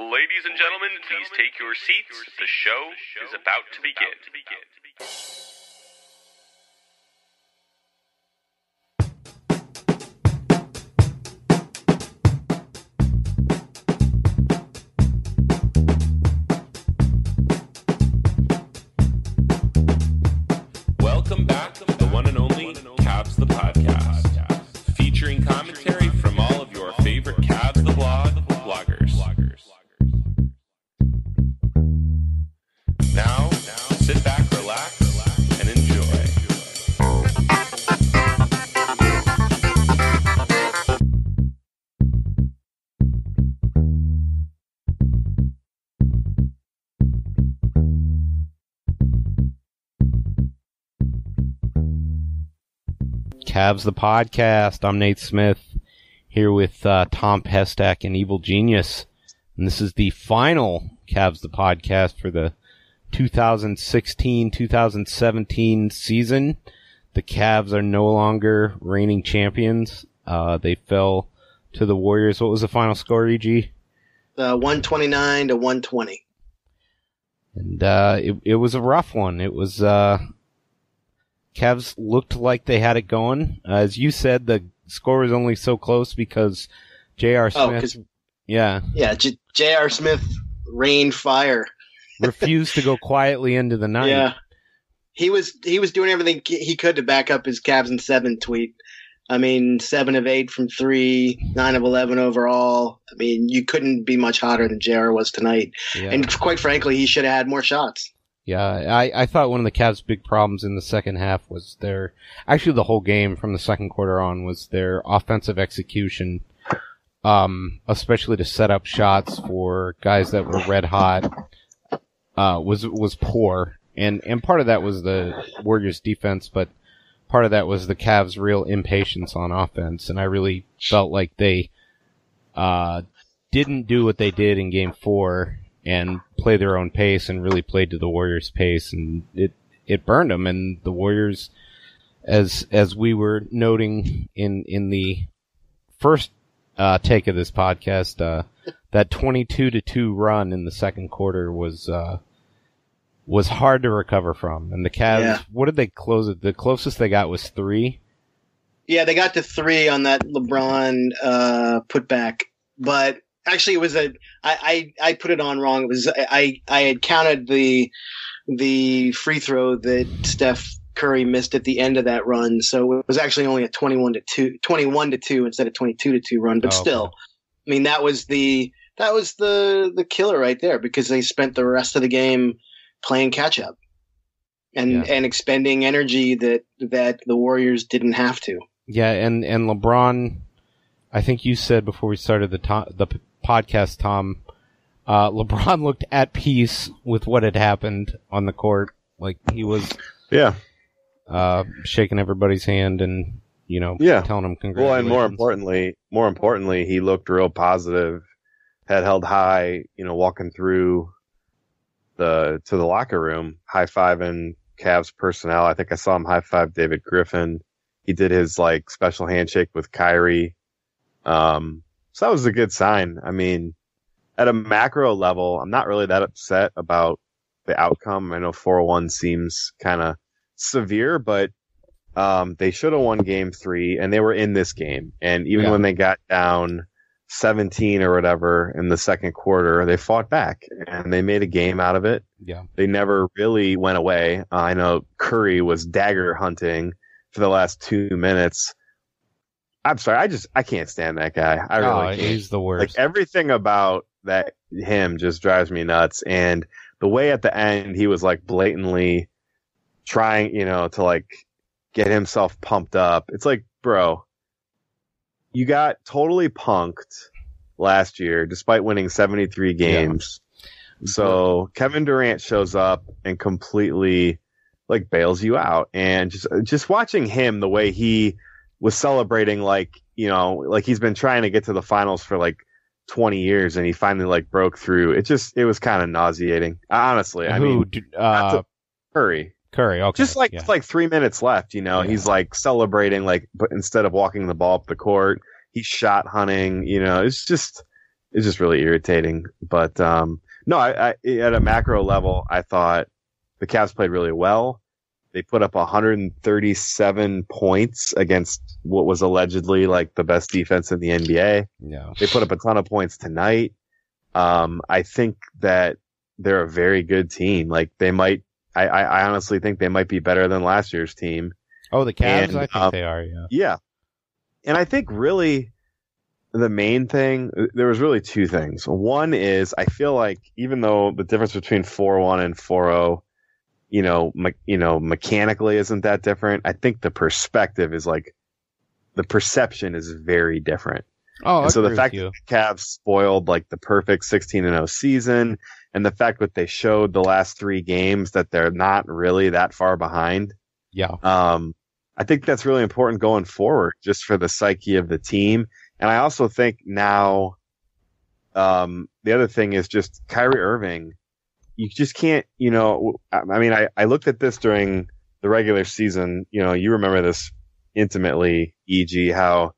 Ladies and gentlemen, please take your seats. The show is about to begin. Welcome back to the one and only Cavs the Podcast, Now, sit back, relax, and enjoy. Cavs the podcast. I'm Nate Smith here with uh, Tom Pestak and Evil Genius, and this is the final Cavs the podcast for the 2016-2017 season. The Cavs are no longer reigning champions. Uh, they fell to the Warriors. What was the final score, EG? Uh, 129 to 120. And uh, it it was a rough one. It was uh, Cavs looked like they had it going. As you said, the score was only so close because J.R. Oh, yeah, Yeah, J.R. Smith rained fire. refused to go quietly into the night. Yeah, he was he was doing everything he could to back up his Cavs and seven tweet. I mean, seven of eight from three, nine of eleven overall. I mean, you couldn't be much hotter than J.R. was tonight. Yeah. And quite frankly, he should have had more shots. Yeah, I, I thought one of the Cavs' big problems in the second half was their, actually the whole game from the second quarter on was their offensive execution, um, especially to set up shots for guys that were red hot, uh, was, was poor. And, and part of that was the Warriors defense, but part of that was the Cavs' real impatience on offense. And I really felt like they, uh, didn't do what they did in game four and play their own pace and really played to the Warriors' pace, and it it burned them. And the Warriors, as as we were noting in in the first uh, take of this podcast, uh, that twenty two to two run in the second quarter was uh, was hard to recover from. And the Cavs, Yeah. what did they close it? The closest they got was three. Yeah, they got to three on that LeBron uh, putback, but actually, it was a I, I I put it on wrong. It was I I had counted the the free throw that Steph Curry missed at the end of that run, so it was actually only a twenty one to two, 21 to two instead of twenty two to two run. But Oh, okay. still, I mean that was the that was the the killer right there because they spent the rest of the game playing catch up and Yeah. and expending energy that that the Warriors didn't have to. Yeah, and and LeBron, I think you said before we started the to- the p- podcast, Tom, uh, LeBron looked at peace with what had happened on the court. Like he was Yeah. Uh, shaking everybody's hand and you know Yeah. telling them Well, congratulations. and more importantly, more importantly, he looked real positive, head held high, you know, walking through the to the locker room, high fiving Cavs personnel. I think I saw him high five David Griffin. He did his like special handshake with Kyrie. Um, so that was a good sign. I mean, at a macro level, I'm not really that upset about the outcome. I know 4-1 seems kind of severe, but um, they should have won game three and they were in this game. And even Yeah. when they got down 17 or whatever in the second quarter, they fought back and they made a game out of it. yeah, They never really went away. Uh, I know Curry was dagger hunting for the last two minutes. I'm sorry. I just, I can't stand that guy. I really oh, can't he's the worst. like everything about that him just drives me nuts and the way at the end he was like blatantly trying you know to like get himself pumped up it's like bro you got totally punked last year, despite winning 73 games. So Kevin Durant shows up and completely like bails you out. And just just watching him the way he was celebrating like, you know, like he's been trying to get to the finals for like 20 years and he finally like broke through. It just it was kind of nauseating. Honestly, I Who? mean, d- uh, to- Curry. Okay. Just like yeah. it's like 3 minutes left, you know. Yeah. He's like celebrating like but instead of walking the ball up the court, he's shot hunting, you know. It's just it's just really irritating. But um no, I, I at a macro level, I thought the Cavs played really well. They put up 137 points against what was allegedly like the best defense in the NBA. yeah. They put up a ton of points tonight. Um, I think that they're a very good team. Like they might, I, I, I honestly think they might be better than last year's team. Oh, the Cavs. And, I think um, they are. Yeah. Yeah. And I think really the main thing, there was really two things. One is I feel like even though the difference between 4-1 and 4-0, you know, me- you know, mechanically isn't that different. I think the perspective is like, the perception is very different. Oh, so the fact that the Cavs spoiled like the perfect 16 and 0 season and the fact that they showed the last three games that they're not really that far behind. Yeah. Um, I think that's really important going forward just for the psyche of the team. And I also think now, um, the other thing is just Kyrie Irving. You just can't, you know, I I mean, I, I looked at this during the regular season. You know, you remember this intimately, e.g., how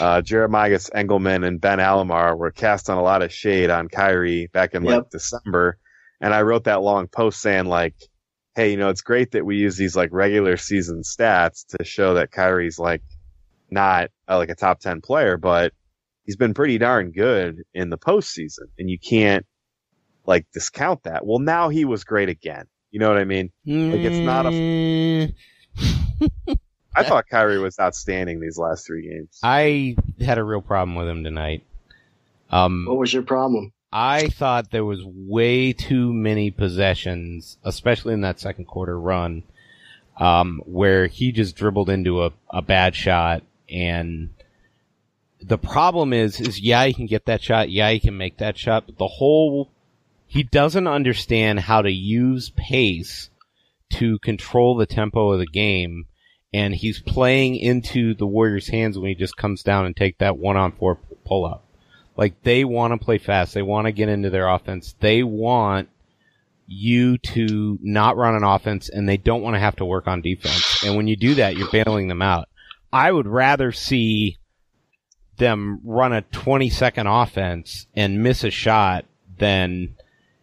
uh, Jeremiah Engelmann and Ben Alamar were cast on a lot of shade on Kyrie back in like Yep. December. And I wrote that long post saying like, Hey, you know, it's great that we use these like regular season stats to show that Kyrie's like not uh, like a top 10 player, but he's been pretty darn good in the postseason and you can't like discount that. Well, now he was great again. You know what I mean? Like, it's not a- Mm, I thought Kyrie was outstanding these last three games. I had a real problem with him tonight. Um, What was your problem? I thought there was way too many possessions, especially in that second quarter run, um, where he just dribbled into a, a bad shot. And the problem is, is yeah, he can get that shot. Yeah, he can make that shot. But the whole, he doesn't understand how to use pace to control the tempo of the game. And he's playing into the Warriors' hands when he just comes down and take that one on four pull up. Like they want to play fast. They want to get into their offense. They want you to not run an offense and they don't want to have to work on defense. And when you do that, you're bailing them out. I would rather see them run a 20 second offense and miss a shot than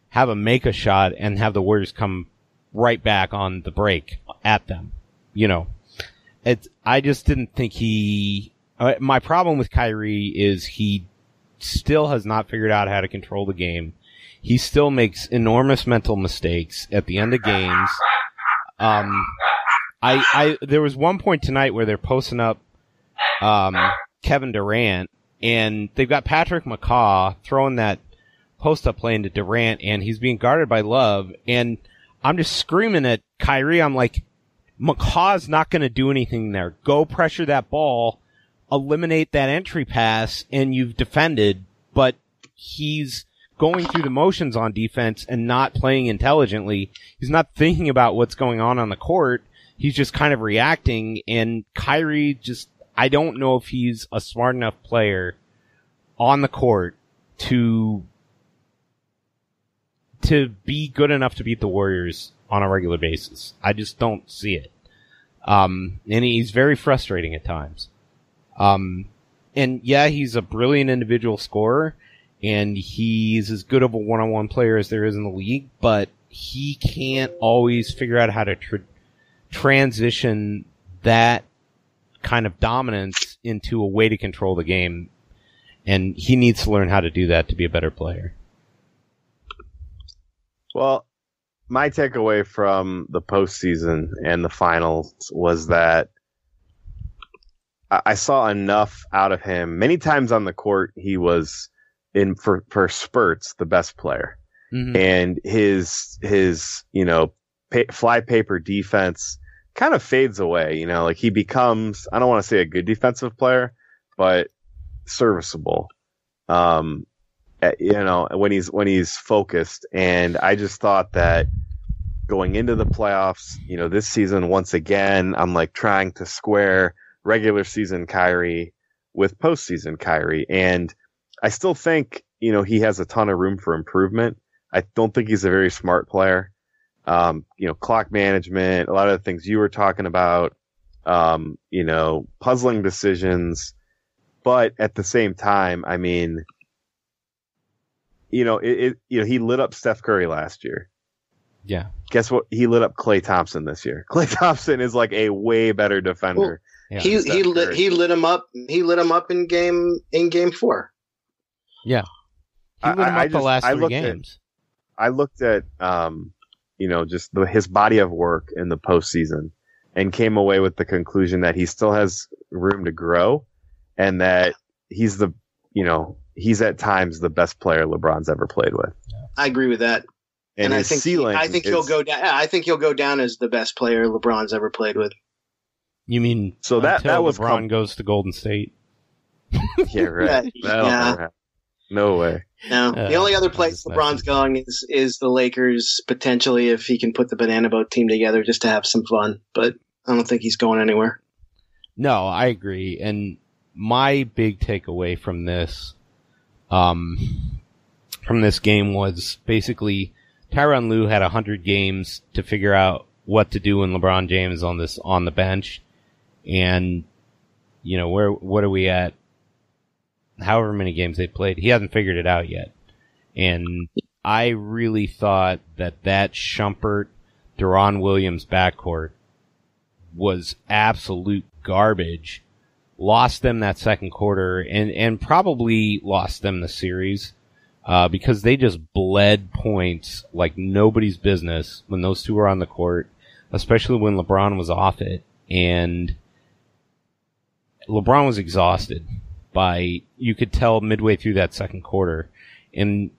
have them make a shot and have the Warriors come right back on the break at them. You know, it's, I just didn't think he, my problem with Kyrie is he still has not figured out how to control the game. He still makes enormous mental mistakes at the end of games. Um, I, I, there was one point tonight where they're posting up, um, Kevin Durant and they've got Patrick McCaw throwing that post up play into Durant and he's being guarded by Love and I'm just screaming at Kyrie. I'm like, McCaw's not going to do anything there. Go pressure that ball, eliminate that entry pass, and you've defended, but he's going through the motions on defense and not playing intelligently. He's not thinking about what's going on on the court. He's just kind of reacting and Kyrie just, I don't know if he's a smart enough player on the court to to be good enough to beat the Warriors on a regular basis. I just don't see it. Um, and he's very frustrating at times. Um, and yeah, he's a brilliant individual scorer and he's as good of a one-on-one player as there is in the league, but he can't always figure out how to tr- transition that kind of dominance into a way to control the game. And he needs to learn how to do that to be a better player. Well, my takeaway from the postseason and the finals was that I saw enough out of him. Many times on the court, he was in for, for spurts the best player, Mhm. and his his you know pa- fly paper defense kind of fades away. You know, like he becomes I don't want to say a good defensive player, but serviceable. Um, you know, when he's when he's focused, and I just thought that going into the playoffs, you know, this season once again, I'm like trying to square regular season Kyrie with postseason Kyrie, and I still think you know he has a ton of room for improvement. I don't think he's a very smart player. Um, you know, clock management, a lot of the things you were talking about, um, you know, puzzling decisions. But at the same time, I mean, you know, it, it you know, he lit up Steph Curry last year. Yeah. Guess what? He lit up Klay Thompson this year. Klay Thompson is like a way better defender. Yeah. he Steph he lit he lit him up. He lit him up in game in game four. yeah. He lit him I- I up the just- last I three looked at- games. I looked at, um, you know, just the, his body of work in the postseason and came away with the conclusion that he still has room to grow and that he's the, you know, he's at times the best player LeBron's ever played with. I agree with that, And, and, I his think he- ceiling I think he'll go down. I think he'll go down as the best player LeBron's ever played with. You mean So that- until that was LeBron com- goes to Golden State? Yeah, right. Yeah, yeah. No way. No, Uh, the only other place LeBron's messaged. going is is the Lakers potentially if he can put the Banana Boat team together just to have some fun. But I don't think he's going anywhere. No, I agree. And my big takeaway from this, um, from this game was basically Tyronn Lue had a hundred games to figure out what to do when LeBron James on this on the bench, and you know where what are we at? However many games they played, he hasn't figured it out yet, and I really thought that that Shumpert, Deron Williams backcourt was absolute garbage. Lost them that second quarter and, and probably lost them the series, uh, because they just bled points like nobody's business when those two were on the court, especially when LeBron was off it. And LeBron was exhausted by, you could tell midway through that second quarter. And,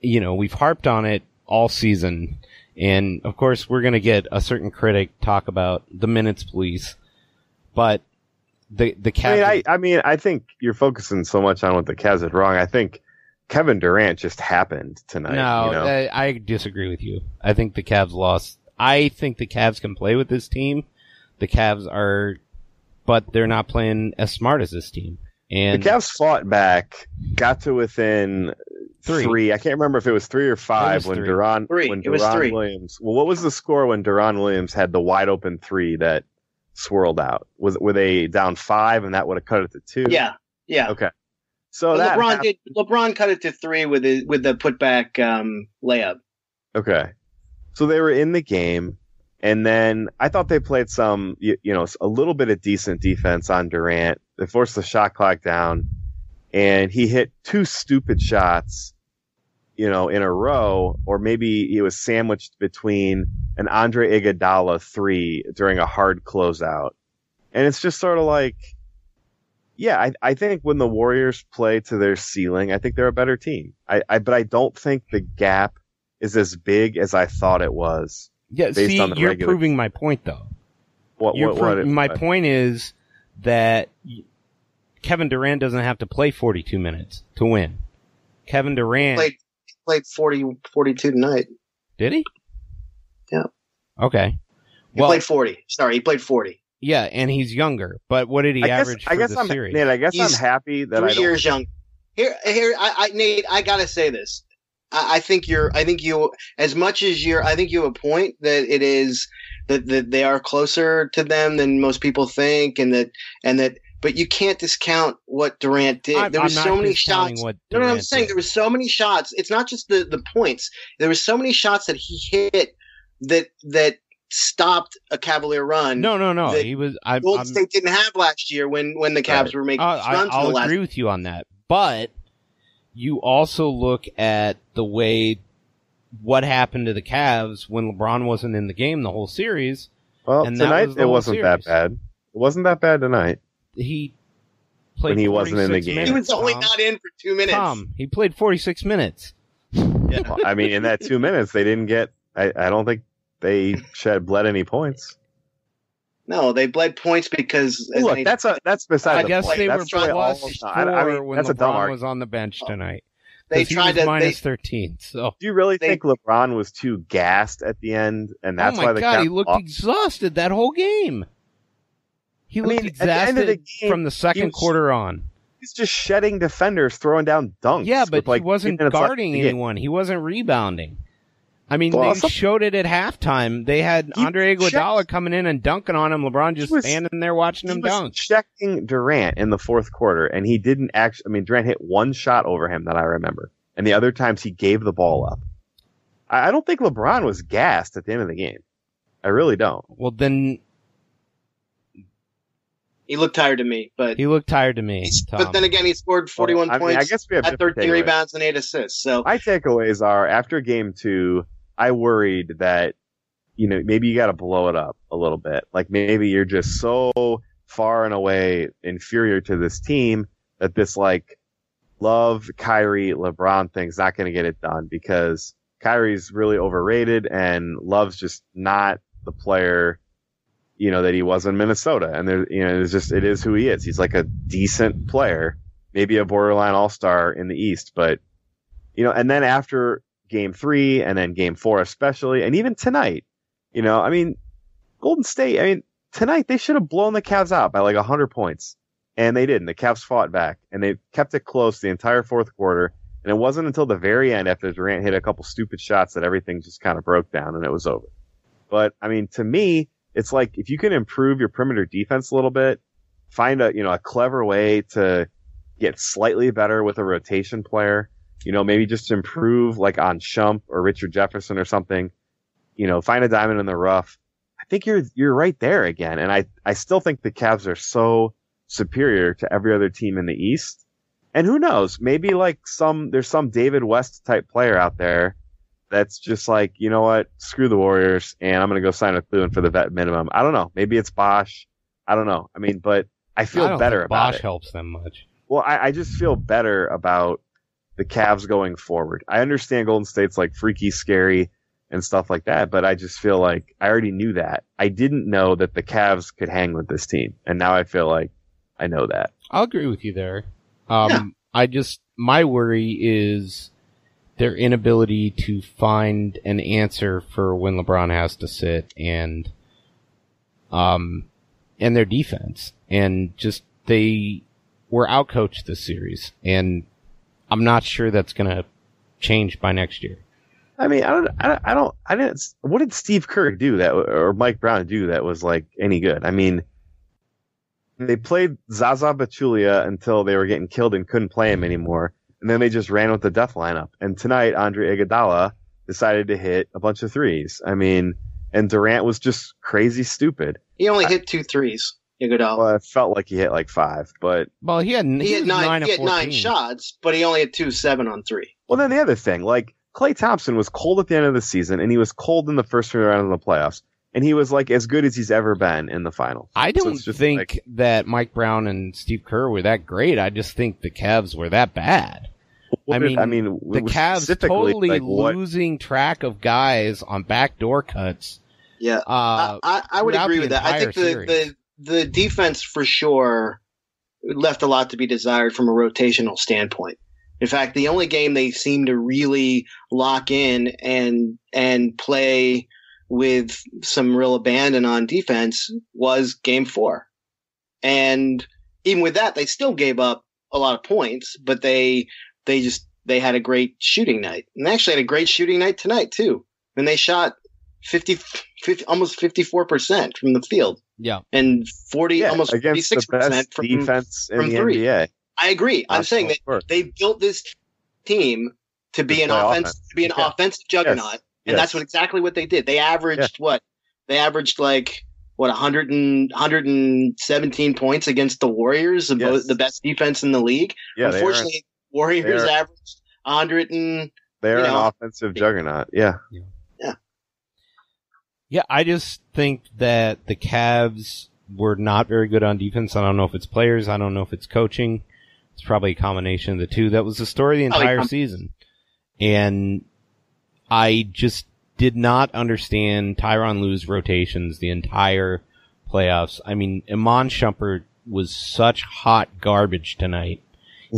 you know, we've harped on it all season. And of course, we're going to get a certain critic talk about the minutes police, but the, the I mean, Cavs, I, I mean, I think you're focusing so much on what the Cavs did wrong. I think Kevin Durant just happened tonight. no, you know? I, I disagree with you. I think the Cavs lost. I think the Cavs can play with this team. The Cavs are, but they're not playing as smart as this team. And the Cavs fought back, got to within Three. three. I can't remember if it was three or five when three. Duran Three. when It was Duran three. Williams. Well, what was the score when Deron Williams had the wide open three that swirled out? Was were they down five and that would have cut it to two? Yeah, yeah. Okay. So LeBron happened. did. LeBron cut it to three with the with the putback um, layup. Okay. So they were in the game, and then I thought they played some, you, you know, a little bit of decent defense on Durant. They forced the shot clock down, and he hit two stupid shots, you know, in a row, or maybe he was sandwiched between an Andre Iguodala three during a hard closeout. And it's just sort of like, yeah, I, I think when the Warriors play to their ceiling, I think they're a better team. I, I but I don't think the gap is as big as I thought it was. yeah, based see, on the you're regular- proving my point though. What, You're what, pro- what- my what- point is that Kevin Durant doesn't have to play 42 minutes to win. Kevin Durant Played played 40, 42 tonight. did he? Yeah. Okay. He Well, played forty. Sorry, he played forty. yeah, and he's younger. But what did he I guess, average I for guess the I'm, series? Nate, I guess He's I'm happy that I Three don't. years young. Here, here, I, I, Nate, I gotta say this. I, I think you're. I think you, as much as you're, I think you have a point that it is that that they are closer to them than most people think, and that and that. But you can't discount what Durant did. I'm- there I'm not so many shots. what No, no, I'm Durant saying there were so many shots. It's not just the the points. There were so many shots that he hit that that stopped a Cavalier run. No, no, no. He was. I, Golden I'm, State didn't have last year when when the Cavs Right. were making I, these I, runs. in I'll the last agree with you on that. But you also look at the way what happened to the Cavs when LeBron wasn't in the game the whole series. Well, And tonight was it wasn't that bad. It wasn't that bad tonight. He played. When he wasn't in the game. minutes, He was only Tom. not in for two minutes. Tom, he played 46 minutes. Well, I mean, in that two minutes, they didn't get. I, I don't think they shed bled any points. No, they bled points because as Look, they- that's a that's beside I the guess point. they were That's really all- plus I, four I mean, when that's a dumb LeBron argument. was on the bench oh. tonight. they 'Cause he tried was to they, minus 13. So, Do you really They- think LeBron was too gassed at the end, and oh that's oh my why the god, he Cavs looked lost? exhausted that whole game. He I looked mean, at the exhausted the game, from the second was- quarter on. He's just shedding defenders, throwing down dunks. Yeah, but like, he wasn't eight minutes left guarding in the game. anyone. He wasn't rebounding. I mean, Well, they showed it at halftime. They had He Andre checked- Iguodala coming in and dunking on him. LeBron just was- standing there watching him was dunk. checking Durant in the fourth quarter, and he didn't actually. I mean, Durant hit one shot over him that I remember, and the other times he gave the ball up. I I don't think LeBron was gassed at the end of the game. I really don't. Well, then he looked tired to me, but he looked tired to me. but then again, he scored 41 I mean, points, I guess we have had 13 takeaways. rebounds and eight assists. So My takeaways are after game two, I worried that, you know, maybe you got to blow it up a little bit. Like maybe you're just so far and away inferior to this team that this like love Kyrie LeBron thing's not going to get it done because Kyrie's really overrated and Love's just not the player, you know, that he was in Minnesota. And there, you know, it's just, it is who he is. He's like a decent player, maybe a borderline all star in the East, but you know, and then after game three and then game four, especially, and even tonight, you know, I mean, Golden State, I mean, tonight they should have blown the Cavs out by like 100 points. And they didn't. The Cavs fought back and they kept it close the entire fourth quarter. And it wasn't until the very end after Durant hit a couple stupid shots that everything just kind of broke down and it was over. But I mean, to me, it's like if you can improve your perimeter defense a little bit, find a, you know, a clever way to get slightly better with a rotation player, you know, maybe just improve like on Shump or Richard Jefferson or something, you know, find a diamond in the rough. I think you're, you're right there again. And I, I still think the Cavs are so superior to every other team in the East. And who knows? Maybe like some, there's some David West type player out there that's just like, you know what? Screw the Warriors and I'm going to go sign with Cleveland for the vet minimum. I don't know. Maybe it's Bosh. I don't know. I mean, but I feel I don't better think about Bosh it. helps them much. Well, I, I just feel better about the Cavs going forward. I understand Golden State's like freaky, scary, and stuff like that, but I just feel like I already knew that. I didn't know that the Cavs could hang with this team, and now I feel like I know that. I'll agree with you there. Um, Yeah. I just my worry is their inability to find an answer for when LeBron has to sit and um and their defense and just they were outcoached this series and I'm not sure that's going to change by next year. I mean, I don't, I don't, I didn't. What did Steve Kerr do that, or Mike Brown do that was like any good? I mean, they played Zaza Pachulia until they were getting killed and couldn't play him anymore, and then they just ran with the death lineup. And tonight, Andre Iguodala decided to hit a bunch of threes. I mean, and Durant was just crazy stupid. he only hit two threes. Iguodala. Well, it felt like he hit like five, but Well, he had he, he had nine. nine he of had nine shots, but he only had two seven on three. Well, then the other thing, like Klay Thompson was cold at the end of the season, and he was cold in the first round of the playoffs, and he was like as good as he's ever been in the finals. I don't it's just think like- that Mike Brown and Steve Kerr were that great. I just think the Cavs were that bad. what I did- mean, I mean, the w- Cavs totally like, losing track of guys on backdoor cuts. Yeah, Uh, I, I, I would agree with that. I think the, the the defense for sure left a lot to be desired from a rotational standpoint. In fact, the only game they seemed to really lock in and and play with some real abandon on defense was game four. And even with that, they still gave up a lot of points, but they they just they had a great shooting night. And they actually had a great shooting night tonight too. And they shot 50, 50 almost 54% from the field yeah, and 40 yeah, almost against the 46% best from defense in from the three. NBA. I agree. I'm saying that they built this team to be an offense, offense. to be an Yeah. offensive juggernaut, and Yes. that's what exactly what they did. They averaged what? They averaged like what 100 and, 117 points against the Warriors, the, Yes. the best defense in the league. Yeah, they are, Unfortunately, Warriors are- averaged 100 and they're you an offensive juggernaut. Yeah, yeah. Yeah, I just think that the Cavs were not very good on defense. I don't know if it's players. I don't know if it's coaching. It's probably a combination of the two. That was the story the Probably entire com- season, and I just did not understand Tyronn Lue's rotations the entire playoffs. I mean, Iman Shumpert was such hot garbage tonight.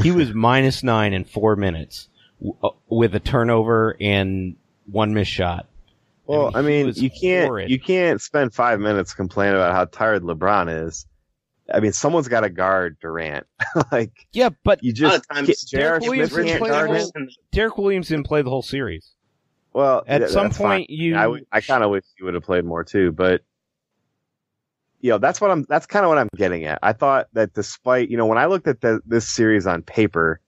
He was minus nine in four minutes w- uh, with a turnover and one missed shot. Well, I he mean, you can't horrid. you can't spend five minutes complaining about how tired LeBron is. I mean, someone's got to guard Durant. like Yeah, but you just of Derrick Williams didn't play the whole- Derrick Williams didn't play the whole series. Well, At th- some that's fine. point, you, I, I kind of wish you would have played more too, but you know that's what I'm. That's kind of what I'm getting at. I thought that despite you know when I looked at the, this series on paper,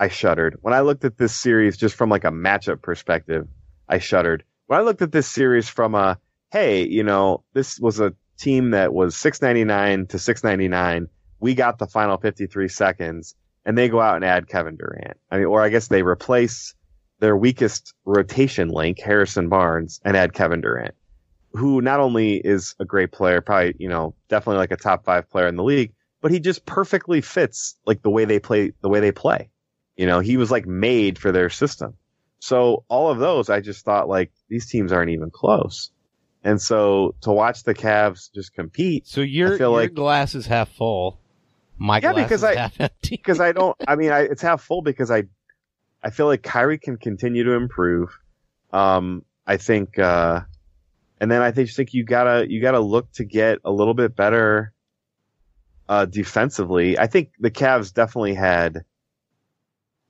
I shuddered. When I looked at this series just from like a matchup perspective, I shuddered. When I looked at this series from a hey, you know this was a team that was 699 to 699. We got the final 53 seconds, and they go out and add Kevin Durant. I mean, or I guess they replace their weakest rotation link, Harrison Barnes, and add Kevin Durant, who not only is a great player, probably, you know, definitely like a top five player in the league, but he just perfectly fits like the way they play, the way they play. You know, he was like made for their system. So all of those, I just thought like these teams aren't even close. And so to watch the Cavs just compete, So your your like- glass is half full. My Yeah, glass because is I- half empty. because I don't. I mean, I, it's half full because I, I feel like Kyrie can continue to improve. Um, I think, uh, and then I think, just think you gotta you gotta look to get a little bit better, uh, defensively. I think the Cavs definitely had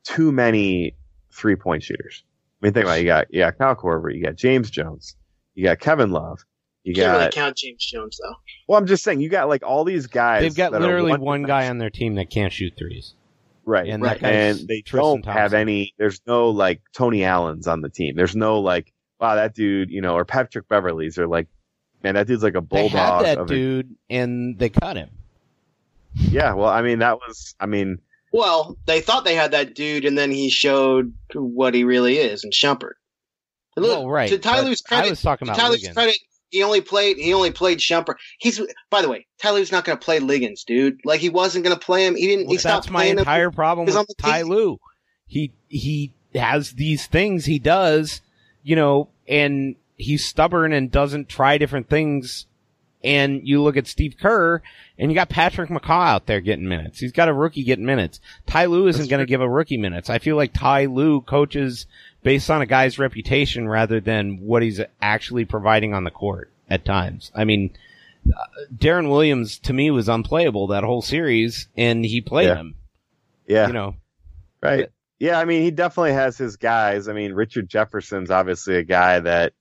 too many three point shooters. I mean, think about it. you got you got Kyle Korver, you got James Jones, you got Kevin Love, you Can't really got. count James Jones though. Well, I'm just saying you got like all these guys. They've got literally one one guy on their team that can't shoot threes. Right. And that guy's and they Tristan don't have Thompson. any there's no like Tony Allen's on the team. There's no like wow that dude, you know, or Patrick Beverly's or like man, that dude's like a bulldog. They bulldog had that of a- dude and they cut him. yeah, well, I mean that was I mean Well, they thought they had that dude, and then he showed what he really is in Shumpert. And look, well, right. To Tyler's but I credit, was talking to about Tyler's Liggins. credit, he only played. He only played Shumpert. He's by the way, Ty Lue's not going to play Liggins, dude. Like he wasn't going to play him. He didn't. Well, he stopped that's my entire him. problem with Ty team. Lue. He he has these things he does, you know, and he's stubborn and doesn't try different things. And you look at Steve Kerr, and you got Patrick McCaw out there getting minutes. He's got a rookie getting minutes. Ty Lue isn't going to give a rookie minutes. I feel like Ty Lue coaches based on a guy's reputation rather than what he's actually providing on the court at times. I mean, uh, Deron Williams to me was unplayable that whole series, and he played Yeah. him. yeah, You know, right. Yeah, I mean he definitely has his guys. I mean Richard Jefferson's obviously a guy that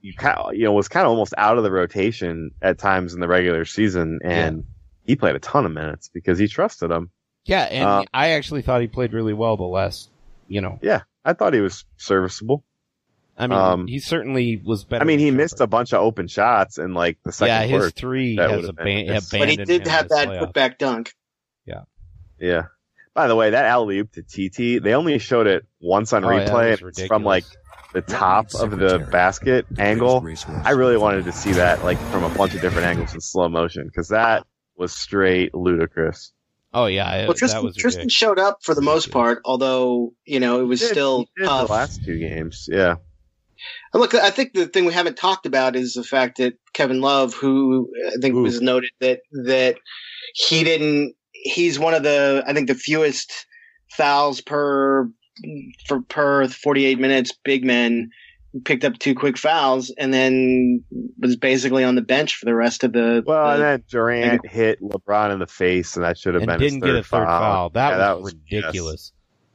you kind you know was kind of almost out of the rotation at times in the regular season and he played a ton of minutes because he trusted him. Yeah, and Uh, I actually thought he played really well the last, you know. Yeah, I thought he was serviceable. I mean, Um, he certainly was better. I mean, he than missed a bunch of open shots in like the second Yeah, his quarter. three That has would've aban- nice. But he did have that playoff. putback dunk. Yeah. Yeah. By the way, that alley oop to TT, they only showed it once on Oh, replay. was It's from like the top of the basket angle. I really wanted to see that like from a bunch of different angles in slow motion because that was straight ludicrous. Oh yeah, it- Well, that Tristan, was Tristan showed up for the most part, although you know it was did- still tough. the last two games. Yeah. And Look, I think the thing we haven't talked about is the fact that Kevin Love, who I think Ooh. was noted that that he didn't. He's one of the I think the fewest fouls per for per 48 minutes. Big men picked up two quick fouls and then was basically on the bench for the rest of the. Well, and then Durant hit LeBron in the face, and that should have been didn't third get a third foul. That, Yeah, was yes. ridiculous.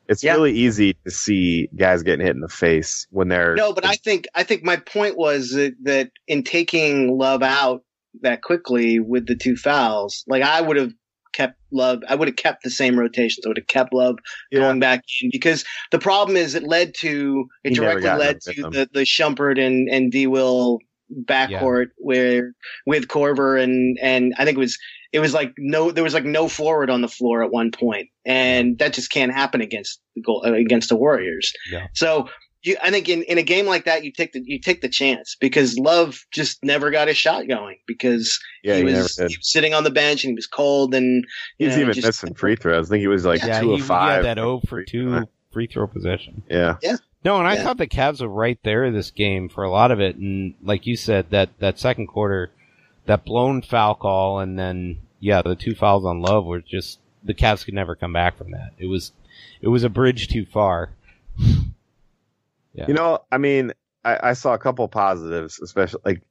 It's Yeah. really easy to see guys getting hit in the face when they're No, but I think I think my point was that, that in taking Love out that quickly with the two fouls, like I would have kept Love. I would have kept the same rotations. I would have kept Love yeah, going back in because the problem is it led to it He directly led to the the Shumpert and and D Will backcourt where with Korver and and I think it was it was like no there was like no forward on the floor at one point and that just can't happen against the goal uh, against the Warriors. Yeah. So you, I think in, in a game like that, you take the you take the chance because Love just never got his shot going because yeah, he, he, was, never he was sitting on the bench and he was cold and you He's know, even just- missing free throws. I think he was like yeah, two he, of he five. had that O oh for two free throw possession. Yeah, No, and I Yeah. thought the Cavs were right there this game for a lot of it, and like you said, that that second quarter, that blown foul call, and then yeah, the two fouls on Love were just the Cavs could never come back from that. It was it was a bridge too far. Yeah. You know, I mean, I, I saw a couple positives, especially like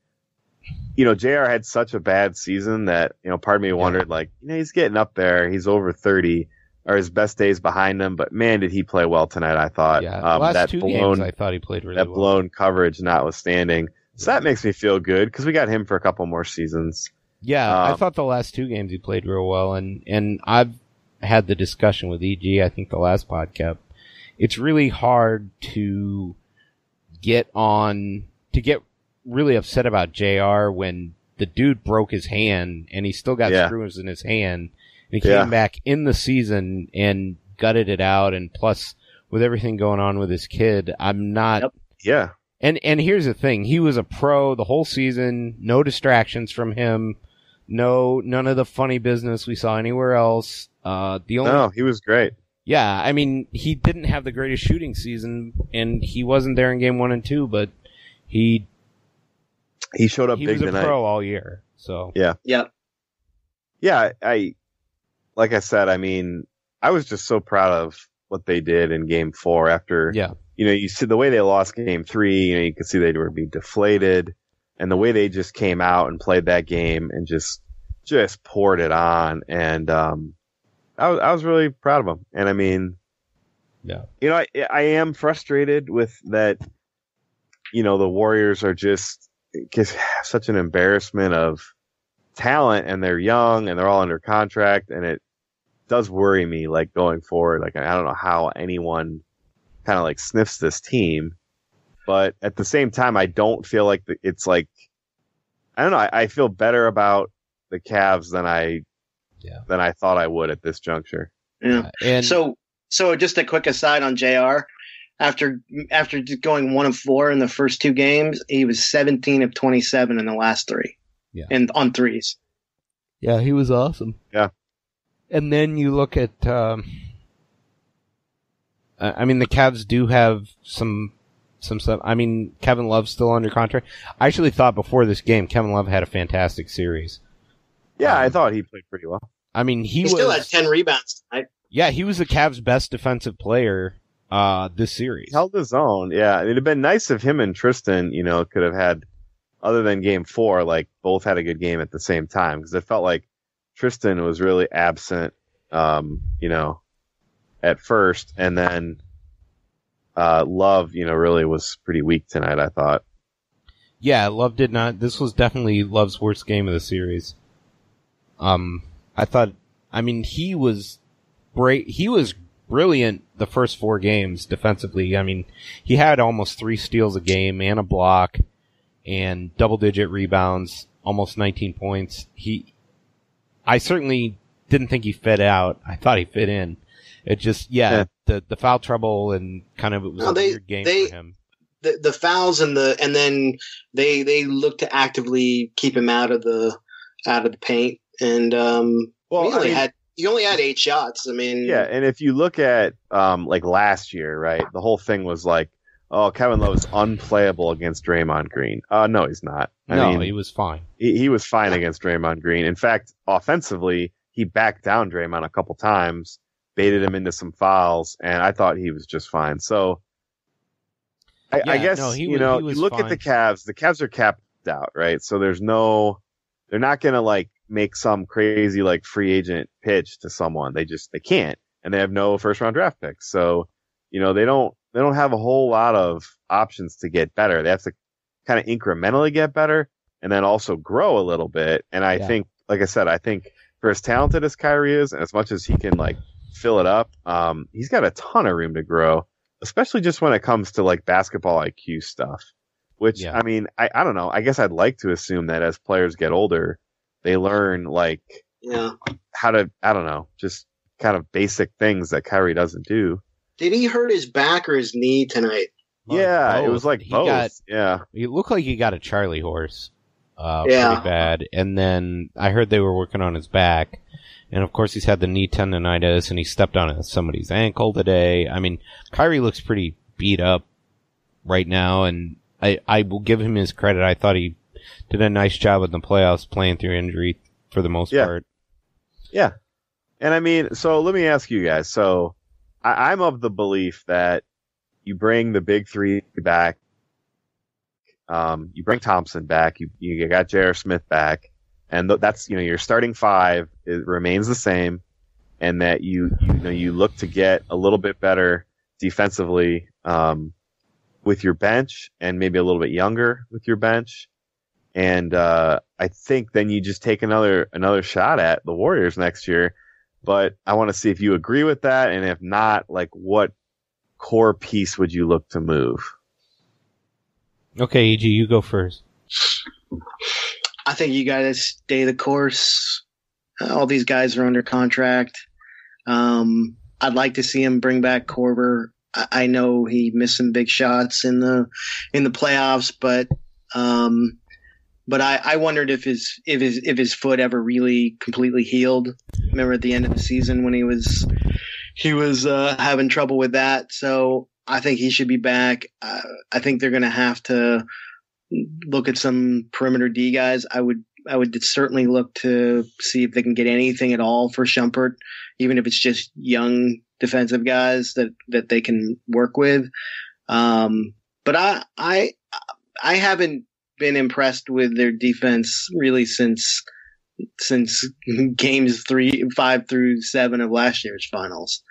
you know, JR had such a bad season that, you know, part of me wondered, yeah. like, you know, he's getting up there. He's over 30. Are his best days behind him? But man, did he play well tonight, I thought. Yeah, um, last that two blown, games, I thought he played really that well. blown coverage notwithstanding. So that makes me feel good because we got him for a couple more seasons. Yeah, um, I thought the last two games he played real well, and and I've had the discussion with EG. I think the last podcast. It's really hard to get on to get really upset about JR when the dude broke his hand and he still got yeah. screws in his hand. And he came yeah. back in the season and gutted it out. And plus, with everything going on with his kid, I'm not. Yep. Yeah. And and here's the thing: he was a pro the whole season. No distractions from him. No, none of the funny business we saw anywhere else. Uh, the only. No, he was great. Yeah, I mean, he didn't have the greatest shooting season, and he wasn't there in game one and two, but he he showed up he big was a tonight. pro all year. So yeah, yeah, yeah. I like I said. I mean, I was just so proud of what they did in Game Four. After yeah, you know, you see the way they lost Game Three. You know, you could see they were being deflated, and the way they just came out and played that game and just just poured it on. And um, I was I was really proud of them. And I mean, yeah, you know, I, I am frustrated with that. You know, the Warriors are just just such an embarrassment of talent and they're young and they're all under contract and it does worry me like going forward like i don't know how anyone kind of like sniffs this team but at the same time i don't feel like the, it's like i don't know I, I, feel better about the Cavs than i yeah. than i thought i would at this juncture yeah uh, and so so just a quick aside on jr after after going one of four in the first two games, he was 17 of 27 in the last three. Yeah. And on threes. Yeah, he was awesome. Yeah. And then you look at, um, I mean, the Cavs do have some, some stuff. I mean, Kevin Love's still under contract. I actually thought before this game, Kevin Love had a fantastic series. Yeah, um, I thought he played pretty well. I mean, he, he was, still had 10 rebounds tonight. Yeah, he was the Cavs' best defensive player uh, this series. Held his own. Yeah. It'd have been nice if him and Tristan, you know, could have had, other than game four, like both had a good game at the same time. Cause it felt like Tristan was really absent, um, you know, at first. And then, uh, Love, you know, really was pretty weak tonight, I thought. Yeah, Love did not. This was definitely Love's worst game of the series. Um, I thought, I mean, he was great. He was brilliant the first four games defensively. I mean, he had almost three steals a game and a block and double digit rebounds, almost 19 points. He, I certainly didn't think he fit out. I thought he fit in. It just, yeah, yeah. the, the foul trouble and kind of it was no, a they, weird game they, for him. The, the fouls and the, and then they, they look to actively keep him out of the, out of the paint. And, um, well, we only I mean, had he only had eight shots. I mean, yeah, and if you look at um like last year, right, the whole thing was like, oh, Kevin Love is unplayable against Draymond Green. Uh, no, he's not. I no, mean, he was fine. He, he was fine against Draymond Green. In fact, offensively, he backed down Draymond a couple times, baited him into some fouls, and I thought he was just fine. So. I, yeah, I guess no, you was, know you look fine. at the Cavs. The Cavs are capped out, right? So there's no, they're not gonna like make some crazy like free agent pitch to someone. They just they can't, and they have no first round draft picks. So you know they don't they don't have a whole lot of options to get better. They have to kind of incrementally get better and then also grow a little bit. And I yeah. think, like I said, I think for as talented as Kyrie is, and as much as he can like fill it up, um, he's got a ton of room to grow, especially just when it comes to like basketball IQ stuff. Which yeah. I mean, I, I don't know. I guess I'd like to assume that as players get older, they learn like yeah how to I don't know just kind of basic things that Kyrie doesn't do. Did he hurt his back or his knee tonight? yeah, both. it was like he both. Got, yeah, it looked like he got a Charlie horse. Uh, yeah. pretty bad. And then I heard they were working on his back. And of course he's had the knee tendonitis and he stepped on somebody's ankle today. I mean, Kyrie looks pretty beat up right now and I, I will give him his credit. I thought he did a nice job in the playoffs playing through injury for the most Yeah. part. Yeah. And I mean, so let me ask you guys. So I, I'm of the belief that you bring the big three back. Um, you bring Thompson back. You, you got J.R. Smith back. And th- that's, you know, your starting five it remains the same. And that you, you know, you look to get a little bit better defensively, um, with your bench and maybe a little bit younger with your bench. And, uh, I think then you just take another, another shot at the Warriors next year. But I want to see if you agree with that. And if not, like what core piece would you look to move? Okay, EG, you go first. I think you got to stay the course. Uh, All these guys are under contract. Um, I'd like to see him bring back Korver. I, I know he missed some big shots in the in the playoffs, but um, but I, I wondered if his if his if his foot ever really completely healed. Remember at the end of the season when he was he was uh, having trouble with that. So I think he should be back. Uh, I think they're going to have to look at some perimeter D guys. I would I would certainly look to see if they can get anything at all for Shumpert, even if it's just young defensive guys that that they can work with. Um, but I I I haven't been impressed with their defense really since since games three five through seven of last year's finals.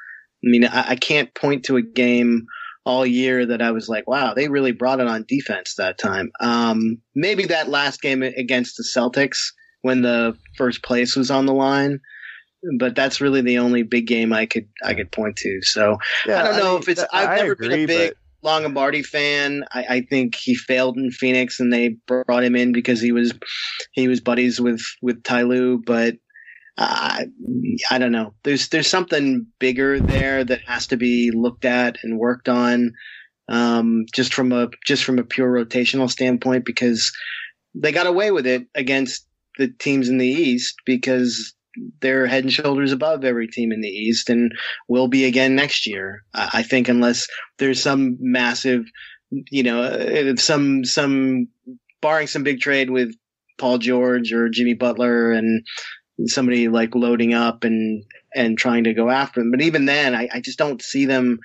I mean, I, I can't point to a game all year that I was like, wow, they really brought it on defense that time. Um, maybe that last game against the Celtics when the first place was on the line, but that's really the only big game I could I could point to. So I don't know if it's. I've never been a big Longabardi fan. I, I think he failed in Phoenix, and they brought him in because he was he was buddies with with Ty but. Uh, I don't know. There's there's something bigger there that has to be looked at and worked on, um, just from a just from a pure rotational standpoint because they got away with it against the teams in the East because they're head and shoulders above every team in the East and will be again next year. I, think unless there's some massive, you know, uh, some some barring some big trade with Paul George or Jimmy Butler and somebody like loading up and and trying to go after them. But even then, I, I just don't see them.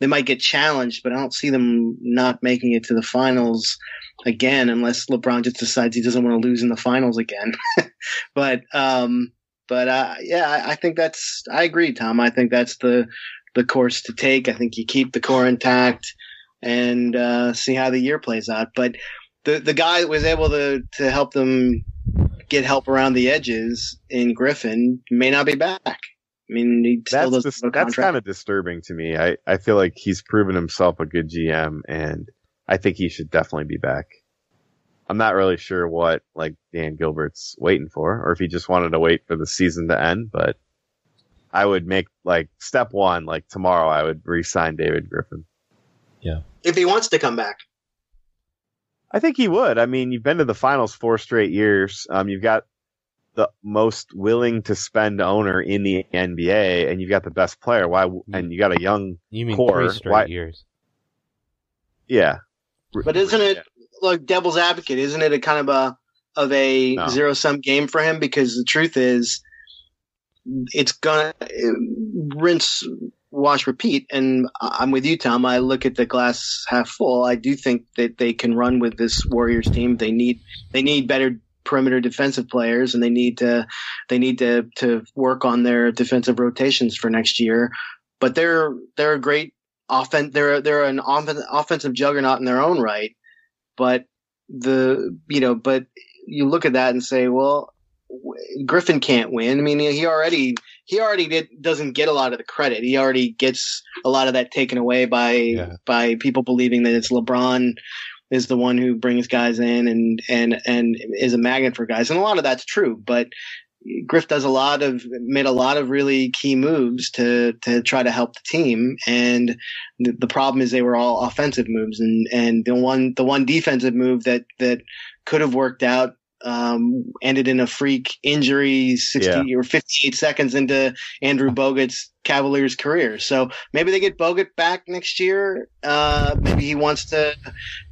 They might get challenged, but I don't see them not making it to the finals again, unless LeBron just decides he doesn't want to lose in the finals again. but um, but uh, yeah, I, I think that's. I agree, Tom. I think that's the the course to take. I think you keep the core intact and uh, see how the year plays out. But the the guy that was able to to help them get help around the edges in Griffin may not be back. I mean, he still That's doesn't dis- that's kind of disturbing to me. I, I feel like he's proven himself a good GM, and I think he should definitely be back. I'm not really sure what like Dan Gilbert's waiting for, or if he just wanted to wait for the season to end. But I would make like step one, like tomorrow, I would re-sign David Griffin. Yeah, if he wants to come back. I think he would. I mean, you've been to the finals four straight years. Um, you've got the most willing to spend owner in the NBA, and you've got the best player. Why? And you got a young, You mean Core, three straight why- years? yeah. But isn't it like devil's advocate? Isn't it a kind of a of a No. zero sum game for him? Because the truth is, it's gonna rinse, wash, repeat. And I'm with you, Tom. I look at the glass half full. I do think that they can run with this Warriors team. They need they need better perimeter defensive players, and they need to they need to to work on their defensive rotations for next year. But they're they're a great offen they're they're an offen- offensive juggernaut in their own right. But the you know, but you look at that and say, well, Griffin can't win. I mean, he already he already did, doesn't get a lot of the credit. He already gets a lot of that taken away by Yeah. by people believing that it's LeBron is the one who brings guys in and and and is a magnet for guys, and a lot of that's true. But Griff does a lot of made a lot of really key moves to to try to help the team, and the, the problem is they were all offensive moves, and and the one the one defensive move that that could have worked out um, ended in a freak injury 60 or 58 seconds into Andrew Bogut's Cavaliers career. So maybe they get Bogut back next year. Uh, maybe he wants to,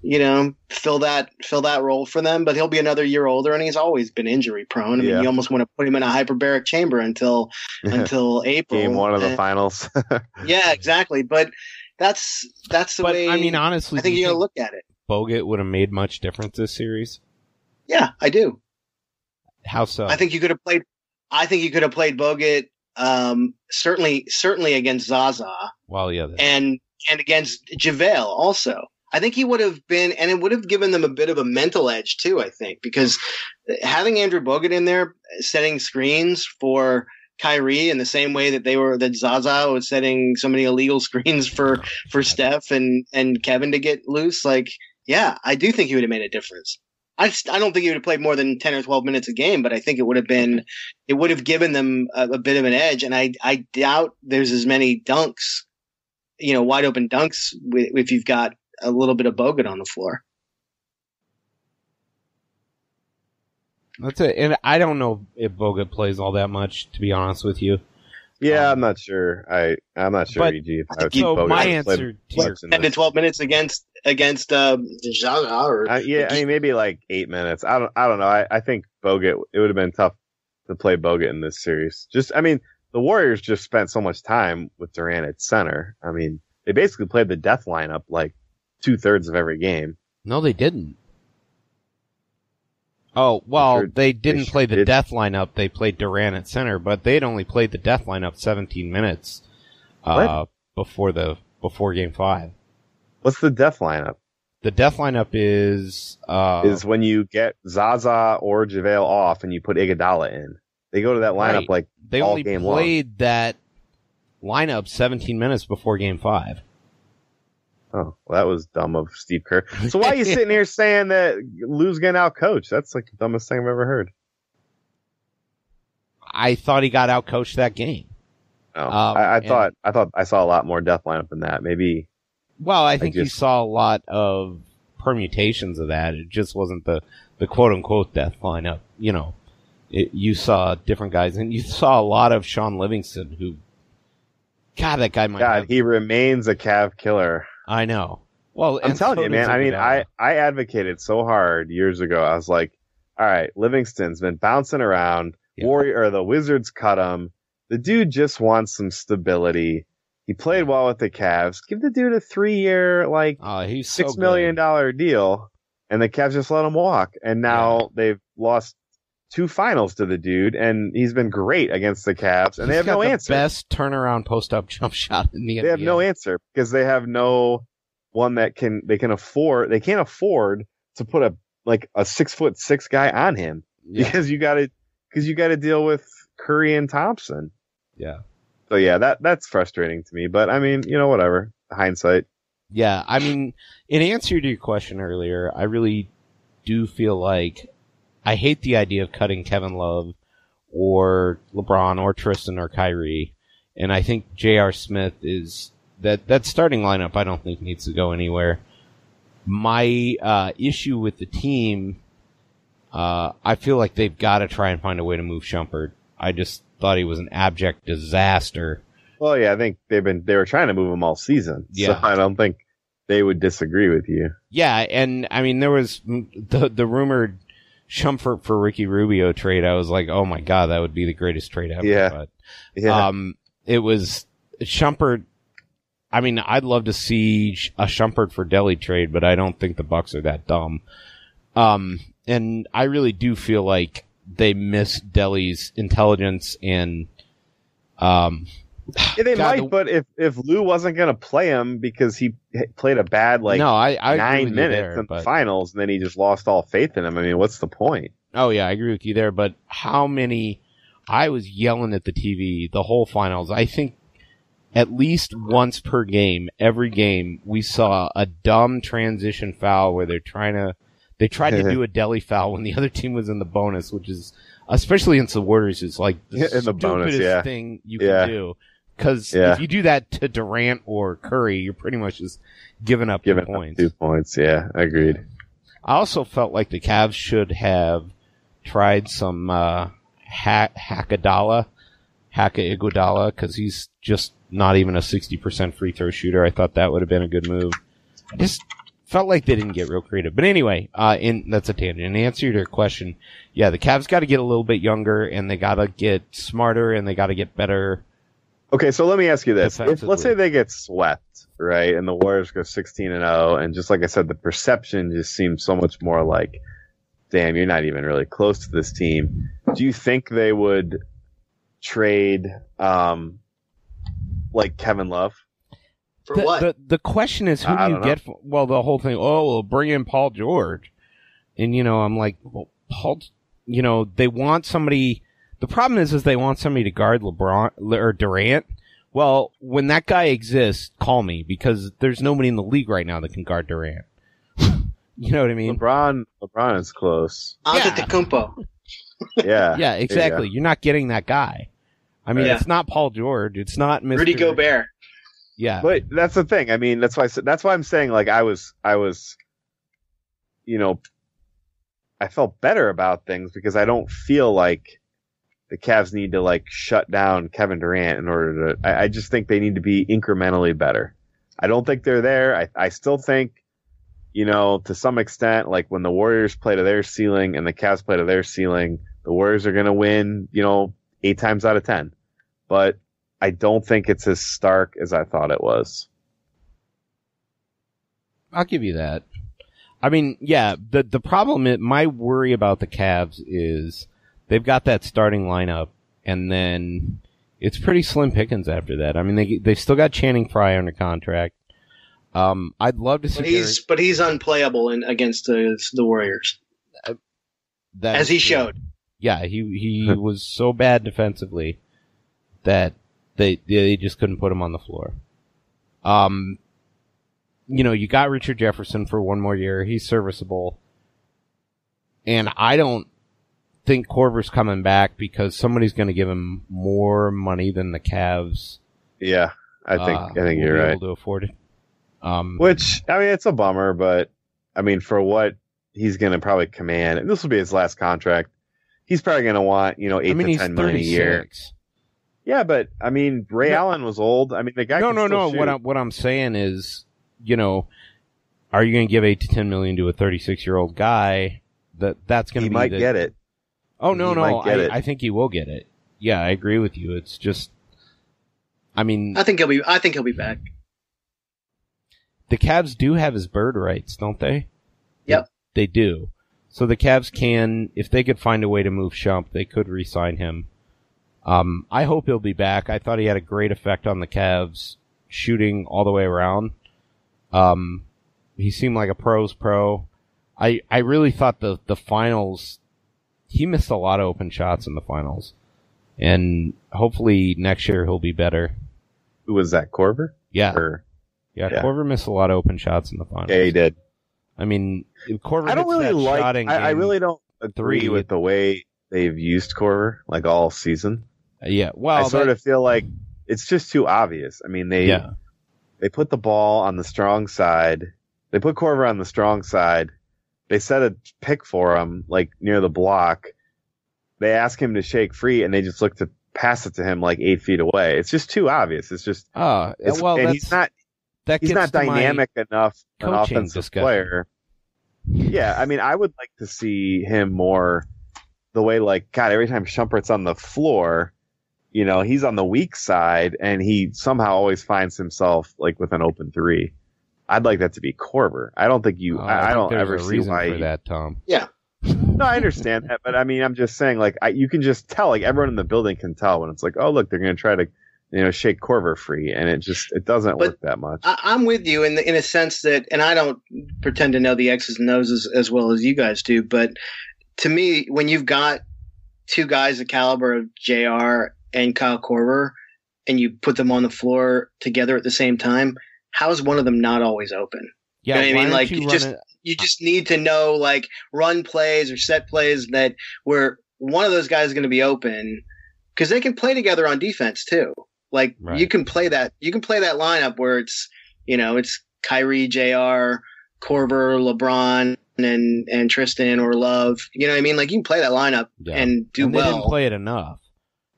you know, fill that fill that role for them. But he'll be another year older, and he's always been injury prone. I mean, Yeah. you almost want to put him in a hyperbaric chamber until until April. Game one of the And- finals. yeah, exactly. But that's that's the But way. I mean, honestly, I think you you got to look at it. Bogut would have made much difference this series? Yeah, I do. How so? I think you could have played. I think you could have played Bogut. Um, certainly, certainly against Zaza well, yeah, and and against JaVale also. I think he would have been, and it would have given them a bit of a mental edge too. I think because having Andrew Bogut in there setting screens for Kyrie in the same way that they were that Zaza was setting so many illegal screens for for Steph and and Kevin to get loose. Like, yeah, I do think he would have made a difference. I, I don't think he would have played more than 10 or 12 minutes a game, but I think it would have been, it would have given them a, a bit of an edge. And I, I doubt there's as many dunks, you know, wide open dunks if you've got a little bit of Bogut on the floor. That's it. And I don't know if Bogut plays all that much, to be honest with you. Yeah, Um, I'm not sure. I I'm not sure. but- EG. If I would So keep my answer play to your- 10 to 12 minutes against, against, uh, Zaza or, Uh, yeah, I mean maybe like eight minutes. I don't. I don't know. I, I think Bogut. It would have been tough to play Bogut in this series. Just, I mean, the Warriors just spent so much time with Durant at center. I mean, they basically played the death lineup like two thirds of every game. No, they didn't. Oh, well, sure- they didn't sure play the did. death lineup. They played Durant at center, but they'd only played the death lineup 17 minutes, uh, before the, before game five. What's the death lineup? The death lineup is, uh, Is when you get Zaza or JaVale off and you put Iguodala in. They go to that lineup Right. like they all only game long. played that lineup 17 minutes before game five. Oh, well, that was dumb of Steve Kerr. So why are you sitting here saying that Lue's getting out coach? That's like the dumbest thing I've ever heard. I thought he got out coached that game. Oh, Um, I, I thought I thought I saw a lot more death lineup than that. Maybe Well, I think you just- saw a lot of permutations of that. It just wasn't the, the quote unquote death lineup. You know, it, you saw different guys and you saw a lot of Shaun Livingston who, God, that guy might God, have, he remains a Cav killer. I know. Well, I'm telling so you, man. I mean, I I advocated so hard years ago. I was like, all right, Livingston's been bouncing around. Yeah. Warrior or the Wizards cut him. The dude just wants some stability. He played well with the Cavs. Give the dude a three year like Oh, he's so six million dollar deal, and the Cavs just let him walk. And now they've lost two finals to the dude, and he's been great against the Cavs, and they have got no the answer. Best turnaround post up jump shot in the They have no answer because they have no one that can they can afford. They can't afford to put a like a six foot six guy on him Yeah. because you got to because you got to deal with Curry and Thompson. yeah. So yeah, that that's frustrating to me. But I mean, you know, whatever. Hindsight. Yeah, I mean, in answer to your question earlier, I really do feel like I hate the idea of cutting Kevin Love or LeBron or Tristan or Kyrie, and I think J.R. Smith is that that starting lineup. I don't think needs to go anywhere. My uh, issue with the team, uh, I feel like they've got to try and find a way to move Shumpert. I just thought he was an abject disaster. Well, yeah, I think they've been they were trying to move him all season. Yeah. So I don't think they would disagree with you. Yeah, and I mean there was the the rumored Shumpert for Ricky Rubio trade. I was like, oh my god, that would be the greatest trade ever. Yeah. But Yeah. um, it was Shumpert. I mean, I'd love to see a Shumpert for Delly trade, but I don't think the Bucks are that dumb. Um, and I really do feel like they miss Delly's intelligence and um, Yeah, they God, might, the- but if if Lue wasn't going to play him because he played a bad like no, I, I nine minutes there, in but- the finals, and then he just lost all faith in him. I mean, what's the point? Oh yeah, I agree with you there. But how many? I was yelling at the TV the whole finals. I think at least once per game, every game, we saw a dumb transition foul where they're trying to. They tried to do a Delly foul when the other team was in the bonus, which is especially against the Warriors is like the In the stupidest bonus, yeah. thing you Yeah. can do. Because Yeah. if you do that to Durant or Curry, you're pretty much just giving up Giving up points. two points. Yeah, agreed. I also felt like the Cavs should have tried some uh, ha- Hackadala, Haka Iguodala, because he's just not even a 60% free throw shooter. I thought that would have been a good move. I just felt like they didn't get real creative. But anyway, uh, in, that's a tangent. In answer to your question, yeah, the Cavs got to get a little bit younger and they got to get smarter and they got to get better. Okay, so let me ask you this: if, let's say they get swept, right, and the Warriors go 16 and 0, and just like I said, the perception just seems so much more like, damn, you're not even really close to this team. Do you think they would trade, um, like Kevin Love? For the, what? The, the question is, who I do you know. get? For, well, the whole thing. Oh, we'll bring in Paul George, and you know, I'm like, well, Paul. You know, they want somebody. The problem is, is they want somebody to guard LeBron or Durant. Well, when that guy exists, call me because there's nobody in the league right now that can guard Durant. you know what I mean? LeBron, LeBron is close. Antetokounmpo. Yeah, Yeah, There you exactly. go. You're not getting that guy. I mean, Yeah. it's not Paul George. It's not Mr. Rudy Gobert. Yeah, But that's the thing. I mean, that's why that's why I'm saying like I was I was, you know, I felt better about things because I don't feel like the Cavs need to like shut down Kevin Durant in order to. I, I just think they need to be incrementally better. I don't think they're there. I I still think, you know, to some extent, like when the Warriors play to their ceiling and the Cavs play to their ceiling, the Warriors are going to win. You know, eight times out of ten. But I don't think it's as stark as I thought it was. I'll give you that. I mean, yeah, the the problem is my worry about the Cavs is they've got that starting lineup and then it's pretty slim pickings after that. I mean, they they still got Channing Frye under contract. Um, I'd love to see But he's but he's unplayable in against the the Warriors, that as he true. showed. Yeah, he he was so bad defensively that they they just couldn't put him on the floor. Um, you know, you got Richard Jefferson for one more year. He's serviceable, and I don't think Korver's coming back because somebody's going to give him more money than the Cavs. Yeah, I think uh, I think you're right. Able to afford it. Um, Which I mean, it's a bummer, but I mean, for what he's going to probably command, and this will be his last contract. He's probably going to want you know eight I mean, to ten million a year. Yeah, but I mean, Ray No. Allen was old. I mean, the guy. no, no, no. What. I'm what I'm saying is, you know, are you going to give eight to ten million to a 36 year old guy? That that's going to be might the, get it. Oh no, no, I, it. I think he will get it. Yeah, I agree with you. It's just, I mean, I think he'll be. I think he'll be back. the Cavs do have his bird rights, don't they? Yep. They, they do. So the Cavs can, if they could find a way to move Shump, they could re-sign him. Um, I hope he'll be back. I thought he had a great effect on the Cavs, shooting all the way around. Um, he seemed like a pros pro. I I really thought the the finals. He missed a lot of open shots in the finals, and hopefully next year he'll be better. Who was that? Korver? Yeah, Or, yeah. yeah. Korver missed a lot of open shots in the finals. yeah, he did. I mean, Korver I don't really like. I, I really don't agree three, with the way they've used Korver like all season. Uh, yeah, well, I sort of feel like it's just too obvious. I mean, they yeah, they put the ball on the strong side. They put Korver on the strong side. They set a pick for him, like near the block. They ask him to shake free, and they just look to pass it to him like eight feet away. It's just too obvious. It's just, uh, it's, well, and he's not that he's not dynamic enough an offensive discussion. player. Yeah, I mean, I would like to see him more the way, like, God, every time Shumpert's on the floor, you know, he's on the weak side, and he somehow always finds himself like with an open three. I'd like that to be Korver. I don't think you. Uh, I, I don't there's ever a see reason why. for that, Tom. Yeah. no, I understand that, but I mean, I'm just saying, like, I, you can just tell, like, everyone in the building can tell when it's like, oh, look, they're going to try to, you know, shake Korver free, and it just it doesn't But work that much. I, I'm with you in the, in a sense that, and I don't pretend to know the X's and O's as, as well as you guys do, but to me, when you've got two guys the caliber of Jr. and Kyle Corver, and you put them on the floor together at the same time, how is one of them not always open? Yeah, You know what I mean? Like, you you just- it- You just need to know like run plays or set plays that where one of those guys is going to be open because they can play together on defense too. Like Right. you can play that you can play that lineup where it's you know it's Kyrie, Jr., Korver, LeBron, and and Tristan or Love. You know what I mean? Like you can play that lineup Yeah. and do and well. didn't play it enough.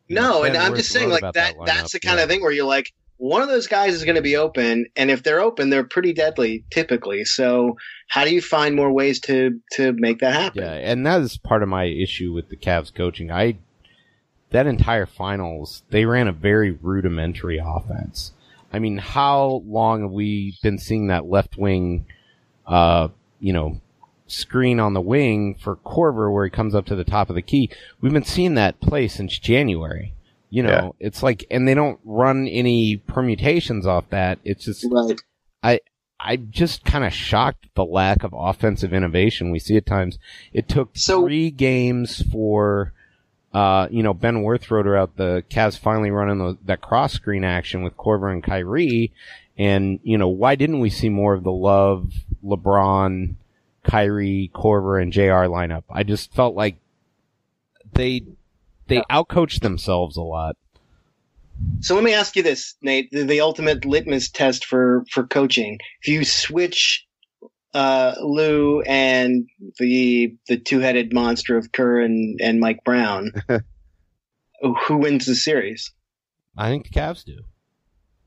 You know, No, and I'm just saying, like that. lineup, that's the kind yeah. of thing where you're like, one of those guys is going to be open, and if they're open, they're pretty deadly typically. So, how do you find more ways to to make that happen? Yeah, and that is part of my issue with the Cavs coaching. I that entire finals, they ran a very rudimentary offense. I mean, how long have we been seeing that left wing, uh, you know, screen on the wing for Korver where he comes up to the top of the key? We've been seeing that play since January. You know, Yeah. it's like, and they don't run any permutations off that. It's just, Right. I'm just kind of shocked at the lack of offensive innovation we see at times. It took So- three games for, uh, you know, Ben Worth wrote out the Cavs finally running the, that cross screen action with Korver and Kyrie. And, you know, why didn't we see more of the Love, LeBron, Kyrie, Korver, and JR lineup? I just felt like they, they outcoach themselves a lot. So let me ask you this, Nate: the, the ultimate litmus test for for coaching. If you switch uh, Lue and the the two headed monster of Kerr and, and Mike Brown, who wins the series? I think the Cavs do.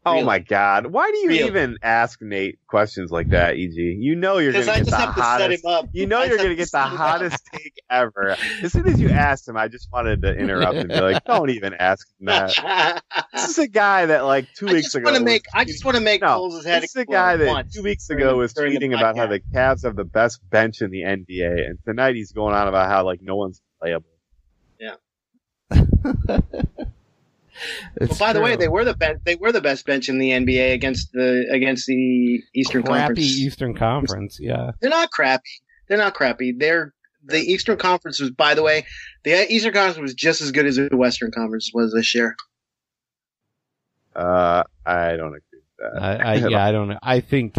Oh Really? my god! Why do you Really? even ask Nate questions like that, Eg? You know you're gonna get the have to set hottest. You know I you're gonna get the set him up. hottest take ever. As soon as you asked him, I just wanted to interrupt and be like, "Don't even ask him that." This is a guy that like two I weeks just ago. want to make. I just want to make No, Coles' head This is a guy that once two weeks during ago was tweeting about how the Cavs have the best bench in the NBA, and tonight he's going on about how like no one's playable. It's Well, by the way, they were the best. They were the best bench in the NBA against the against the Eastern crappy Conference. Eastern Conference. Yeah, They're not crappy. They're not crappy. They're the Eastern Conference was, by the way, the Eastern Conference was just as good as the Western Conference was this year. Uh, I don't agree with that. I, I yeah, I don't. I think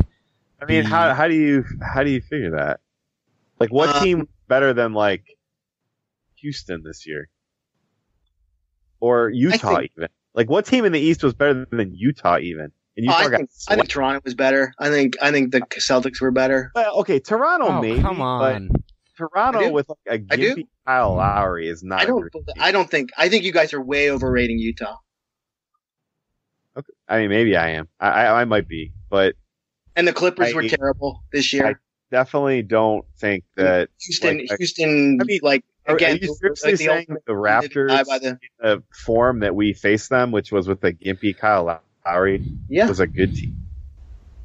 I mean, the- how how do you how do you figure that? Like, what Uh, team better than like Houston this year, or Utah think- even? Like, what team in the East was better than Utah even? And Oh, Utah I got think I think Toronto was better. I think I think the Celtics were better. well, okay, Toronto oh maybe, come on. but Toronto with like a I do. gimpy Kyle Lowry is not. I a don't. great. I don't think. I think you guys are way overrating Utah. Okay. I mean, maybe I am. I I, I might be, but And the Clippers I- were terrible this year. definitely don't think that. Houston, like, Houston, I mean, like Are, again, are you like seriously the saying ultimate- the Raptors, by the- the form that we faced them, which was with the gimpy Kyle Lowry, yeah, was a good team?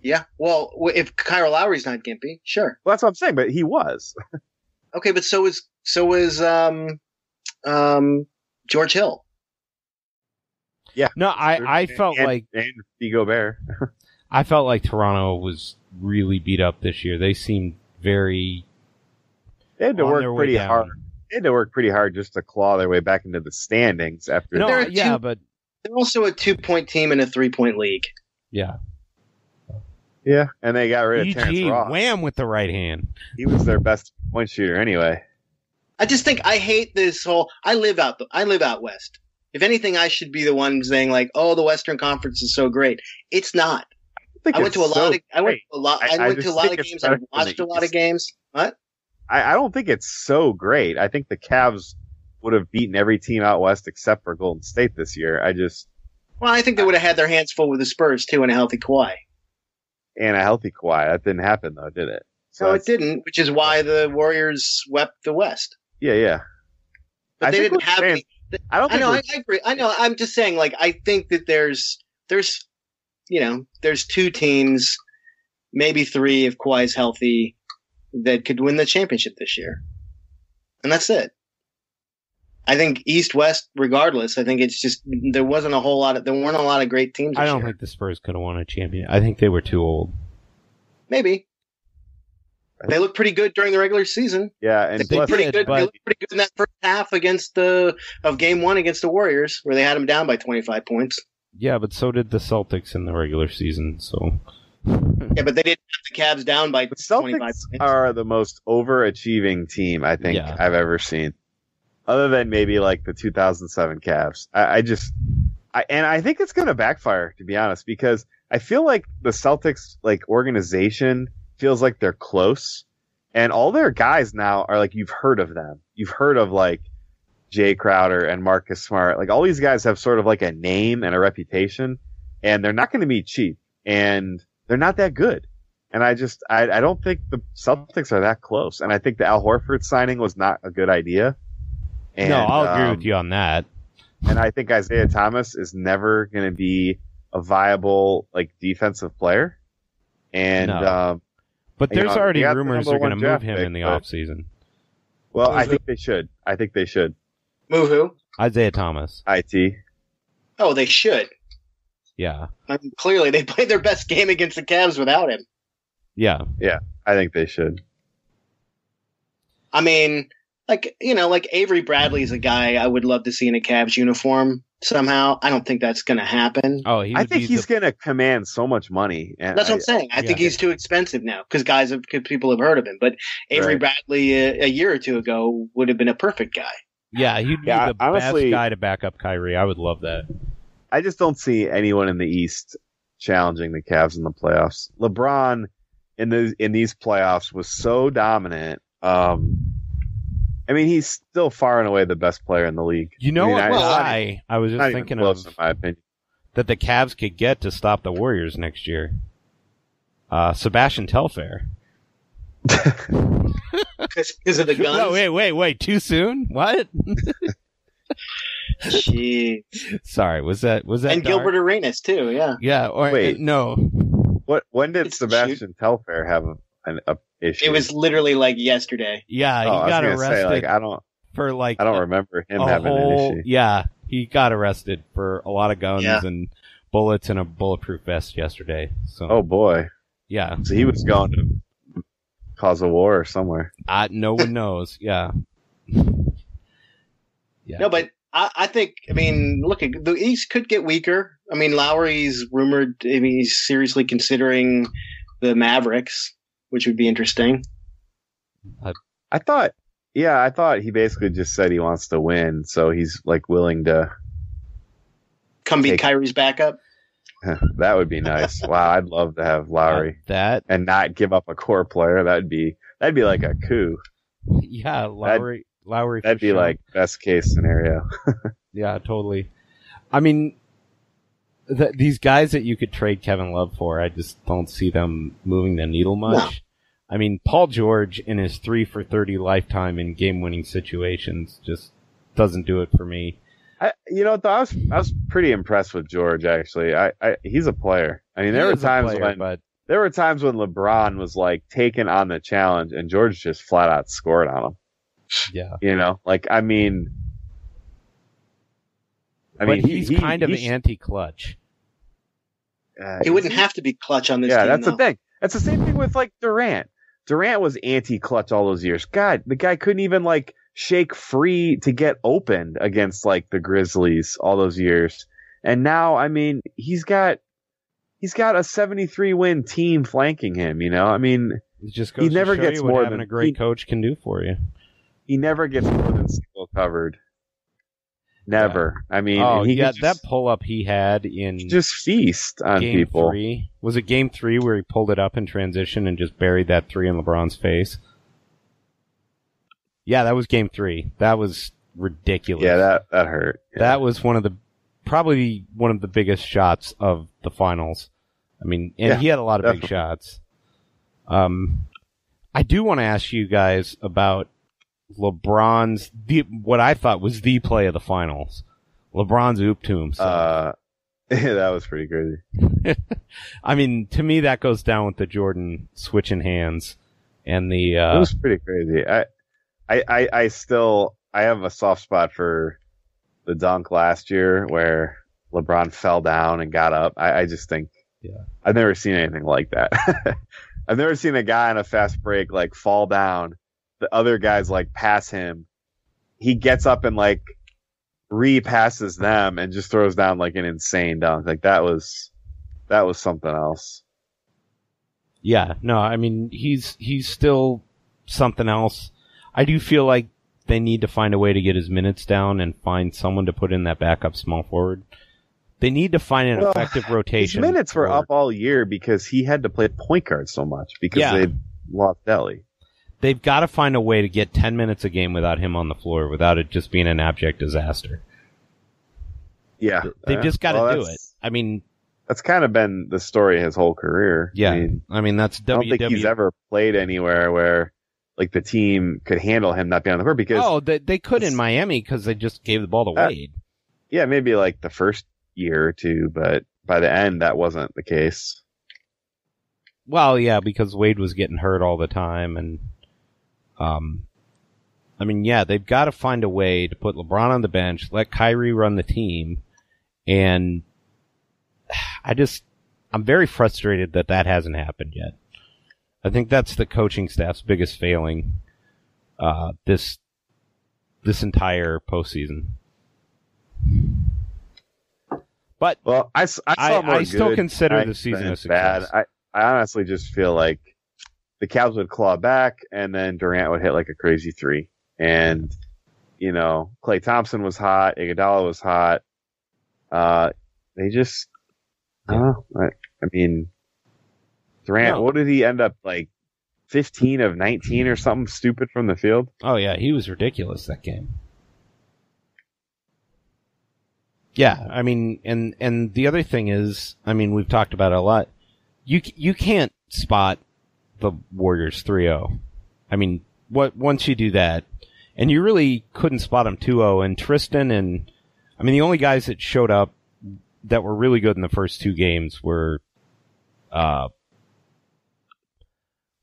yeah. Well, if Kyle Lowry's not gimpy, sure. Well, that's what I'm saying, but he was. Okay, but so is so was um um George Hill. Yeah. No, I I felt and, like and Vigo Bear. I felt like Toronto was really beat up this year. They seemed very They had to work pretty hard. They had to work pretty hard just to claw their way back into the standings after. No, There are yeah, two- but They're also a two point team in a three point league. yeah. yeah, and they got rid of Terrence EG Ross. wham with the right hand. He was their best point shooter anyway. I just think I hate this whole. I live out. The, I live out west. If anything, I should be the one saying like, "Oh, the Western Conference is so great." It's not. think I went to a it's lot so of. I went to a lot. I- I, I went just to a lot of games. I watched a lot of games. What? I, I don't think it's so great. I think the Cavs would have beaten every team out west except for Golden State this year. I just Well, I think they would have had their hands full with the Spurs too, and a healthy Kawhi. and a healthy Kawhi. That didn't happen though, did it? So No, it didn't, which is why the Warriors swept the West. Yeah, yeah. But I they didn't have. I don't I know. I, I agree. I know. I'm just saying. Like, I think that there's there's you know there's two teams, maybe three if Kawhi's healthy, that could win the championship this year, and that's it. I think East West, regardless, I think it's just there wasn't a whole lot of there weren't a lot of great teams. This I don't year. think the Spurs could have won a champion. I think they were too old. maybe they looked pretty good during the regular season. yeah, They and looked plus, pretty did, good. but- They looked pretty good in that first half against the of game one against the Warriors, where they had them down by 25 points. Yeah, but so did the Celtics in the regular season. So Hmm. Yeah, but they didn't have the Cavs down by the 25 points. are the most overachieving team I think Yeah. I've ever seen, other than maybe like the 2007 Cavs. I, I just, I and I think it's going to backfire to be honest because I feel like the Celtics like organization feels like they're close, and all their guys now are like you've heard of them. You've heard of like Jae Crowder and Marcus Smart. Like all these guys have sort of like a name and a reputation, and they're not going to be cheap, and they're not that good. And I just I, I don't think the Celtics are that close. And I think the Al Horford signing was not a good idea. And, no, I'll agree um, with you on that. And I think Isaiah Thomas is never going to be a viable like defensive player. And No. um, But you there's know, already they got the rumors they're going to move him pick, in the but- offseason. well, I Who's think they should. I think they should. Move who? Isaiah Thomas. It. Oh, they should. Yeah. I mean, clearly, they played their best game against the Cavs without him. Yeah. Yeah. I think they should. I mean, like you know, like Avery Bradley's a guy I would love to see in a Cavs uniform somehow. I don't think that's going to happen. Oh, he I think he's the, going to command so much money. And That's I, what I'm saying. I think he's too expensive now because guys, have, 'cause people have heard of him. But Avery Right. Bradley a, a year or two ago would have been a perfect guy. Yeah, he'd be Yeah, the honestly- best guy to back up Kyrie. I would love that. I just don't see anyone in the East challenging the Cavs in the playoffs. LeBron in the in these playoffs was so dominant. Um, I mean, he's still far and away the best player in the league. You know I mean, what I- guy I was just thinking close, of in my opinion. that the Cavs could get to stop the Warriors next year? Uh, Sebastian Telfair. Because of the guns. No, wait, wait, wait. Too soon? What? Jeez. Sorry, was that was that And dark? Gilbert Arenas too. Yeah. Yeah, or Wait. Uh, no. What? When did It's Sebastian Telfair have an a issue? It was literally like yesterday. Yeah, he Oh, I was got arrested say, like, I don't. for like I don't a- remember him having whole, an issue. Yeah, he got arrested for a lot of guns Yeah. and bullets and a bulletproof vest yesterday. So Oh boy! yeah, So he was going to cause a war somewhere. I, no one knows. Yeah, yeah. No, but I, I think I mean, look, the East could get weaker. I mean, Lowry's rumored. I mean, he's seriously considering the Mavericks, which would be interesting. I thought, yeah, I thought he basically just said he wants to win, so he's like willing to. Come be Take- Kyrie's backup. that would be nice. wow, I'd love to have Lowry uh, that and not give up a core player. That'd be that'd be like a coup. yeah, Lowry. Lowry. That'd for be sure. like best case scenario. Yeah, totally. I mean, th- these guys that you could trade Kevin Love for, I just don't see them moving the needle much. I mean, Paul George in his three for 30 lifetime in game winning situations just doesn't do it for me. I, you know, I was I was pretty impressed with George. Actually, I, I he's a player. I mean, there He were times player, when but there were times when LeBron was like taking on the challenge, and George just flat out scored on him. Yeah. You know, like I mean, I but mean, he's he- kind of anti-clutch. uh, He wouldn't have to be clutch on this Yeah, team. that's though. the thing. That's the same thing with like Durant. Durant was anti-clutch all those years. God, the guy couldn't even like shake free to get opened against like the Grizzlies all those years. And now, I mean, he's got he's got a 73 win team flanking him, you know? I mean, It just goes He never to show gets you what more having than- a great he- coach can do for you. He never gets more than single covered. Never. I mean, oh, he yeah, that pull up he had in just feast on game people. three. Was it game three where he pulled it up in transition and just buried that three in LeBron's face? Yeah, that was game three. That was ridiculous. Yeah, that that hurt. Yeah. That was one of the probably one of the biggest shots of the finals. I mean, and Yeah, he had a lot of big shots. Um, I do want to ask you guys about LeBron's the what I thought was the play of the finals. LeBron's oop to himself. uh, that was pretty crazy. I mean, to me, that goes down with the Jordan switching hands and the it uh, was pretty crazy. I, I, I, I still I have a soft spot for the dunk last year where LeBron fell down and got up. I, I just think, Yeah. I've never seen anything like that. I've never seen a guy on a fast break like fall down. The other guys like pass him. He gets up and like repasses them and just throws down like an insane dunk. Like that was that was something else. Yeah, no, I mean he's he's still something else. I do feel like they need to find a way to get his minutes down and find someone to put in that backup small forward. They need to find an Well, effective His rotation. minutes were for- up all year because he had to play point guard so much because Yeah. they lost Delly. They've got to find a way to get 10 minutes a game without him on the floor without it just being an abject disaster. Yeah, They've uh, just got to well, do it. I mean, That's kind of been the story his whole career. yeah. I, mean, I mean, that's I don't think he's ever played anywhere where like the team could handle him not being on the court because Oh, they, they could in Miami because they just gave the ball to Uh, Wade. yeah, maybe like the first year or two, but by the end that wasn't the case. Well, yeah, because Wade was getting hurt all the time, and um, I mean, yeah, they've got to find a way to put LeBron on the bench, let Kyrie run the team, and I just, I'm very frustrated that that hasn't happened yet. I think that's the coaching staff's biggest failing uh, this this entire postseason. But Well, I, I I- I still consider the season a success. bad. I, I honestly just feel like the Cavs would claw back, and then Durant would hit like a crazy three, and you know Klay Thompson was hot, Iguodala was hot. Uh, they just, I don't know. I, I mean, Durant, No. what did he end up like? Fifteen of nineteen or something stupid from the field. Oh yeah, he was ridiculous that game. Yeah, I mean, and and the other thing is, I mean, we've talked about it a lot. You you can't spot the Warriors 3-0. I mean, what once you do that, and you really couldn't spot them 2-0. And Tristan and I mean, the only guys that showed up that were really good in the first two games were uh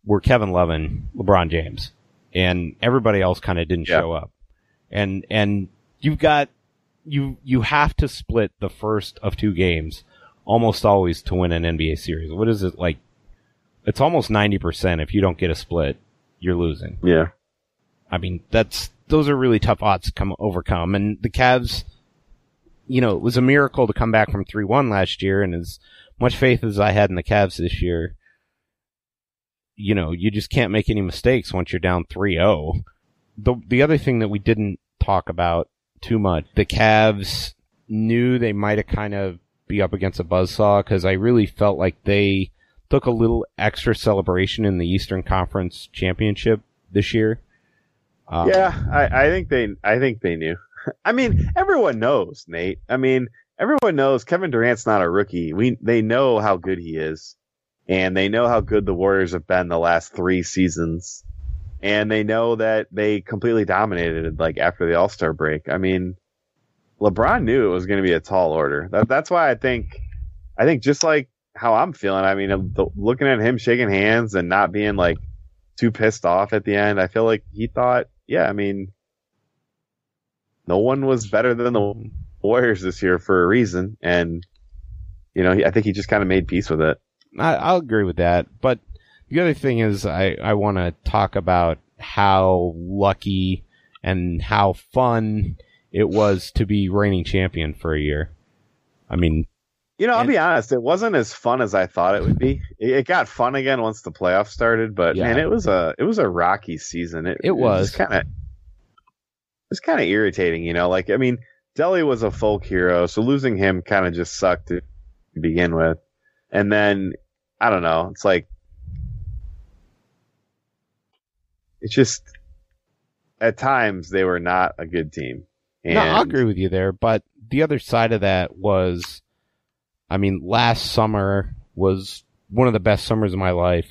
were Kevin Love and LeBron James, and everybody else kind of didn't Yeah. show up. And and you've got you you have to split the first of two games almost always to win an NBA series. What is it like? It's almost ninety percent. If you don't get a split, you're losing. Yeah. I mean, that's those are really tough odds to come overcome. And the Cavs, you know, it was a miracle to come back from three one last year. And as much faith as I had in the Cavs this year, you know, you just can't make any mistakes once you're down 3-0. The the other thing that we didn't talk about too much, the Cavs knew they might have kind of be up against a buzzsaw because I really felt like they took a little extra celebration in the Eastern Conference Championship this year. Um, yeah, I, I think they I think they knew. I mean, everyone knows, Nate. I mean, everyone knows Kevin Durant's not a rookie. We they know how good he is. And they know how good the Warriors have been the last three seasons. And they know that they completely dominated like after the All Star break. I mean, LeBron knew it was going to be a tall order. That, that's why I think, I think just like how I'm feeling. I mean, the, looking at him shaking hands and not being like too pissed off at the end, I feel like he thought, yeah, I mean, no one was better than the Warriors this year for a reason, and you know, I think he just kind of made peace with it. I, I'll agree with that. But the other thing is, I, I want to talk about how lucky and how fun it was to be reigning champion for a year. I mean, You know, I'll And- be honest, it wasn't as fun as I thought it would be. It, it got fun again once the playoffs started, but Yeah. man, it was a it was a rocky season. It, It was. kind of it was kind of irritating, you know. Like I mean, Delly was a folk hero, so losing him kind of just sucked to begin with, and then I don't know. It's like it's just at times they were not a good team. And no, I'll agree with you there. But the other side of that was, I mean, last summer was one of the best summers of my life.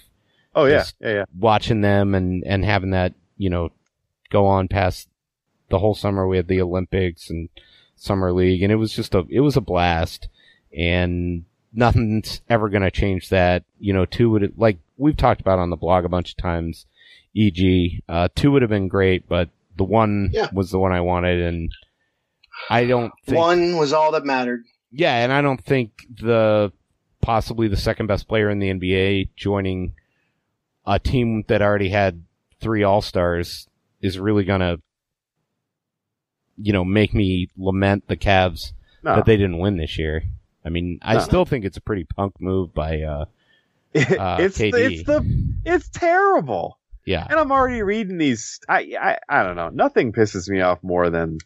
Oh yeah, yeah, yeah. watching them and and having that you know go on past the whole summer we had the olympics and summer league and it was just a it was a blast and nothing's ever going to change that you know two would like we've talked about on the blog a bunch of times eg uh two would have been great but the one Yeah. was the one i wanted and i don't think One was all that mattered. Yeah, and I don't think the possibly the second best player in the NBA joining a team that already had three All Stars is really gonna, you know, make me lament the Cavs No. that they didn't win this year. I mean, I No. still think it's a pretty punk move by, uh, Uh, it's KD. the, it's the it's terrible. yeah, And I'm already reading these. I, I I don't know. Nothing pisses me off more than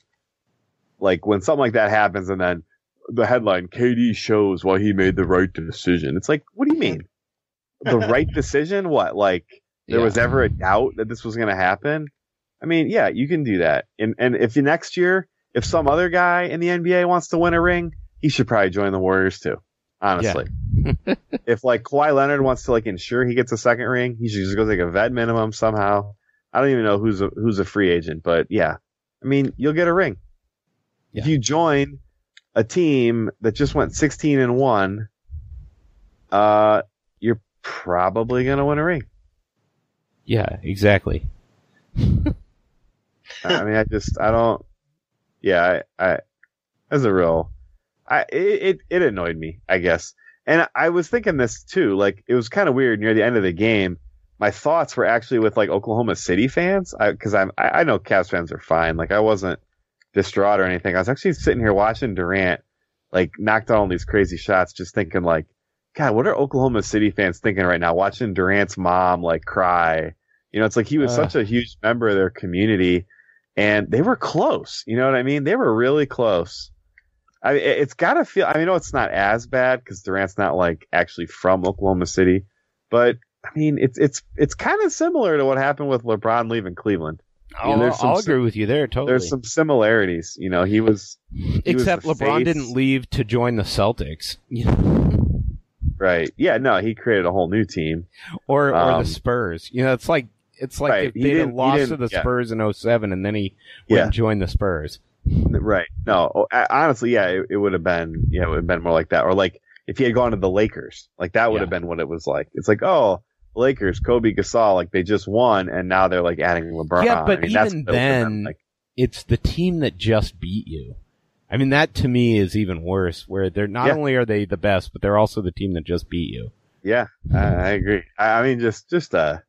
like when something like that happens, and then the headline: KD shows why he made the right decision. It's like, what do you mean? The right decision? What? Like there Yeah. was ever a doubt that this was going to happen, I mean, yeah, you can do that. And and if the next year, if some other guy in the NBA wants to win a ring, he should probably join the Warriors too. Honestly, if like Kawhi Leonard wants to like ensure he gets a second ring, he should just go take a vet minimum somehow. I don't even know who's a, who's a free agent, but yeah, I mean, you'll get a ring if you join a team that just went 16 and one. Uh, you're probably gonna win a ring. Yeah, exactly. I mean, I just, I don't. Yeah, I, I as a real, I it, it it annoyed me, I guess. And I was thinking this too. Like it was kind of weird near the end of the game. My thoughts were actually with like Oklahoma City fans, because I'm I, I know Cavs fans are fine. Like I wasn't distraught or anything. I was actually sitting here watching Durant like knock down all these crazy shots, just thinking like, God, what are Oklahoma City fans thinking right now? Watching Durant's mom like cry. You know, it's like he was Uh. such a huge member of their community and they were close. You know what I mean? They were really close. I mean, it- it's got to feel. I mean, it's not as bad because Durant's not like actually from Oklahoma City, but I mean, it's it's it's kind of similar to what happened with LeBron leaving Cleveland. I'll, some I'll agree with you there. Totally. There's some similarities. You know, he was was Except the LeBron face. didn't leave to join the Celtics, right. Yeah, no, he created a whole new team. or or Um, the Spurs. You know, it's like it's like Right, if he they'd have didn't- he lost to the yeah. Spurs in 07 and then he went Yeah. and joined the Spurs. Right. No, oh, honestly, yeah, it, it would have been, yeah, it would have been more like that. Or like if he had gone to the Lakers, like that would have been what it was like. It's like, oh, Lakers, Kobe Gasol, like they just won, and now they're like adding LeBron. Yeah, but I mean, even what it would've been then- like. It's the team that just beat you. I mean, that to me is even worse. Where they're not Yeah. only are they the best, but they're also the team that just beat you. yeah, I, I agree. I, I mean, just just a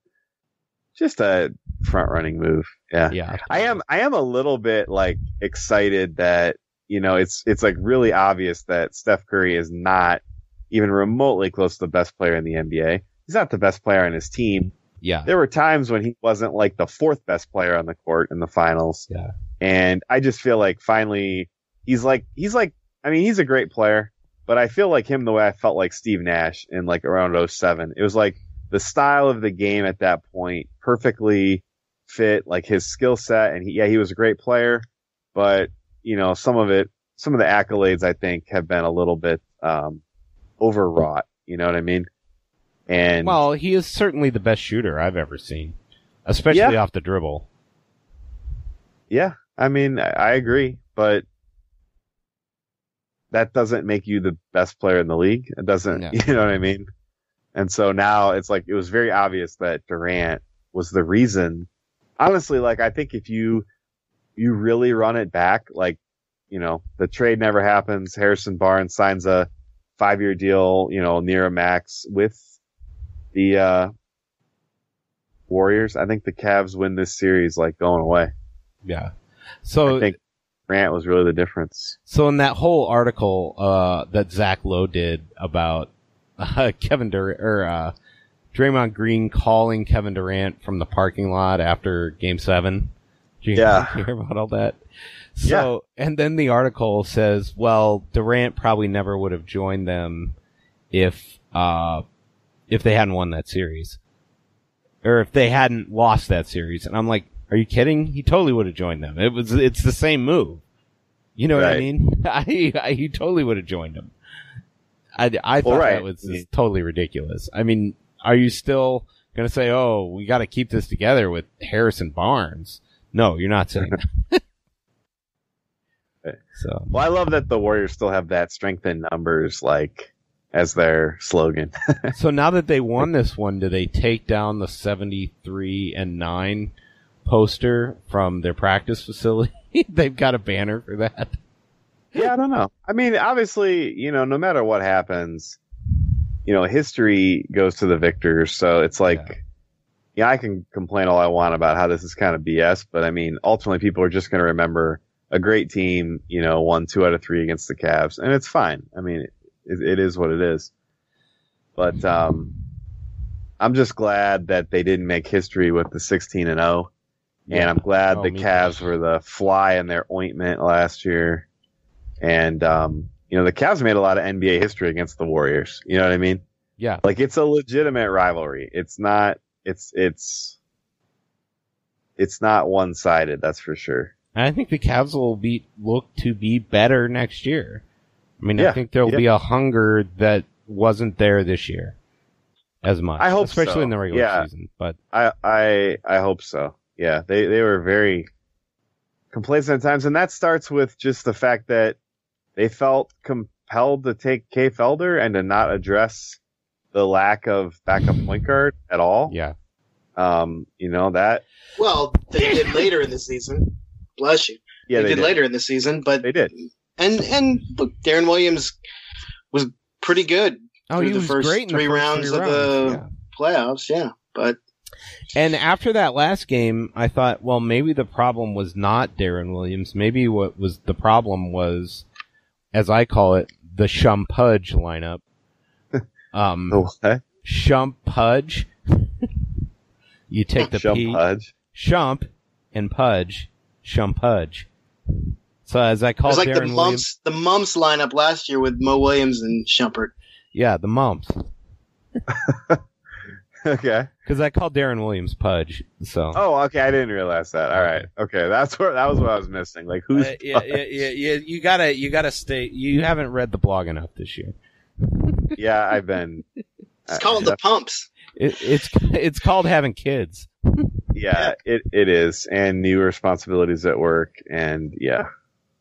just a front running move. Yeah. Yeah, I am I am a little bit like excited that you know it's it's like really obvious that Steph Curry is not even remotely close to the best player in the NBA. He's not the best player on his team. Yeah, There were times when he wasn't like the fourth best player on the court in the finals. Yeah. And I just feel like finally he's like he's like I mean he's a great player, but I feel like him the way I felt like Steve Nash in like around 07. It was like the style of the game at that point perfectly fit like his skill set and he, yeah he was a great player but you know some of it some of the accolades i think have been a little bit um overwrought you know what i mean and Well, he is certainly the best shooter I've ever seen, especially Yeah. off the dribble. yeah i mean i, agree but that doesn't make you the best player in the league it doesn't No. you know what i mean and so now it's like it was very obvious that durant was the reason honestly like i think if you you really run it back like you know the trade never happens harrison barnes signs a five year deal you know near a max with the uh warriors i think the Cavs win this series like going away Yeah. So i think Durant was really the difference So in that whole article uh, that Zach Lowe did about uh, Kevin Durant or uh, Draymond Green calling Kevin Durant from the parking lot after Game Seven, did you Yeah. hear about all that? So and then the article says, well, Durant probably never would have joined them if uh, if they hadn't won that series, or if they hadn't lost that series. And I'm like, are you kidding? He totally would have joined them. It was it's the same move. You know what I mean? I, I he totally would have joined them. I, I thought Well, right. that was just totally ridiculous. I mean, are you still gonna say, "Oh, we got to keep this together with Harrison Barnes"? No, you're not saying that. So well i love that the warriors still have that strength in numbers like as their slogan so now that they won this one, do they take down the 73 and 9 poster from their practice facility? They've got a banner for that. Yeah, I don't know. I mean, obviously, you know, no matter what happens, you know, history goes to the victors. So it's like, Yeah. yeah, I can complain all I want about how this is kind of BS, but I mean, ultimately, people are just going to remember a great team, you know, won two out of three against the Cavs, and it's fine. I mean, it, it is what it is. But um, I'm just glad that they didn't make history with the 16 and 0. And I'm glad Oh, the Cavs too. were the fly in their ointment last year. And, um, you know, the Cavs made a lot of NBA history against the Warriors. You know what I mean? Yeah. Like it's a legitimate rivalry. It's not, It's it's it's not one sided. That's for sure. And I think the Cavs will be look to be better next year. I mean, I think there'll yeah. be a hunger that wasn't there this year as much. I hope especially so. in the regular Yeah. season. But I I I hope so. Yeah, they they were very complacent at times, and that starts with just the fact that they felt compelled to take Kay Felder and to not address the lack of backup point guard at all. yeah, Um, you know that. Well, they did later in the season. Bless you. Yeah, they, they, did, later in the season, but They did. And and look, Deron Williams was pretty good oh, through he the was first great in the three first rounds three of the rounds, playoffs. Yeah, but. And after that last game, I thought, well, maybe the problem was not Deron Williams. Maybe what was the problem was, as I call it, the Shumpudge lineup. Um, what? Shump Pudge. you take the Jump P, Pudge. Shump, and Pudge, Shumpudge. So as I it call was like Deron the Williams, mumps the mumps lineup last year with Mo Williams and Shumpert. yeah, the mumps, Okay. because I called Deron Williams Pudge. So Oh, okay. I didn't realize that. All right. Okay, that's where that was what I was missing. Like, who's? Uh, yeah, yeah, yeah, yeah, you gotta, you gotta stay. You haven't read the blog enough this year. yeah, I've been. It's uh, called the pumps. It, it's it's called having kids. Yeah, it it is, and new responsibilities at work, and yeah.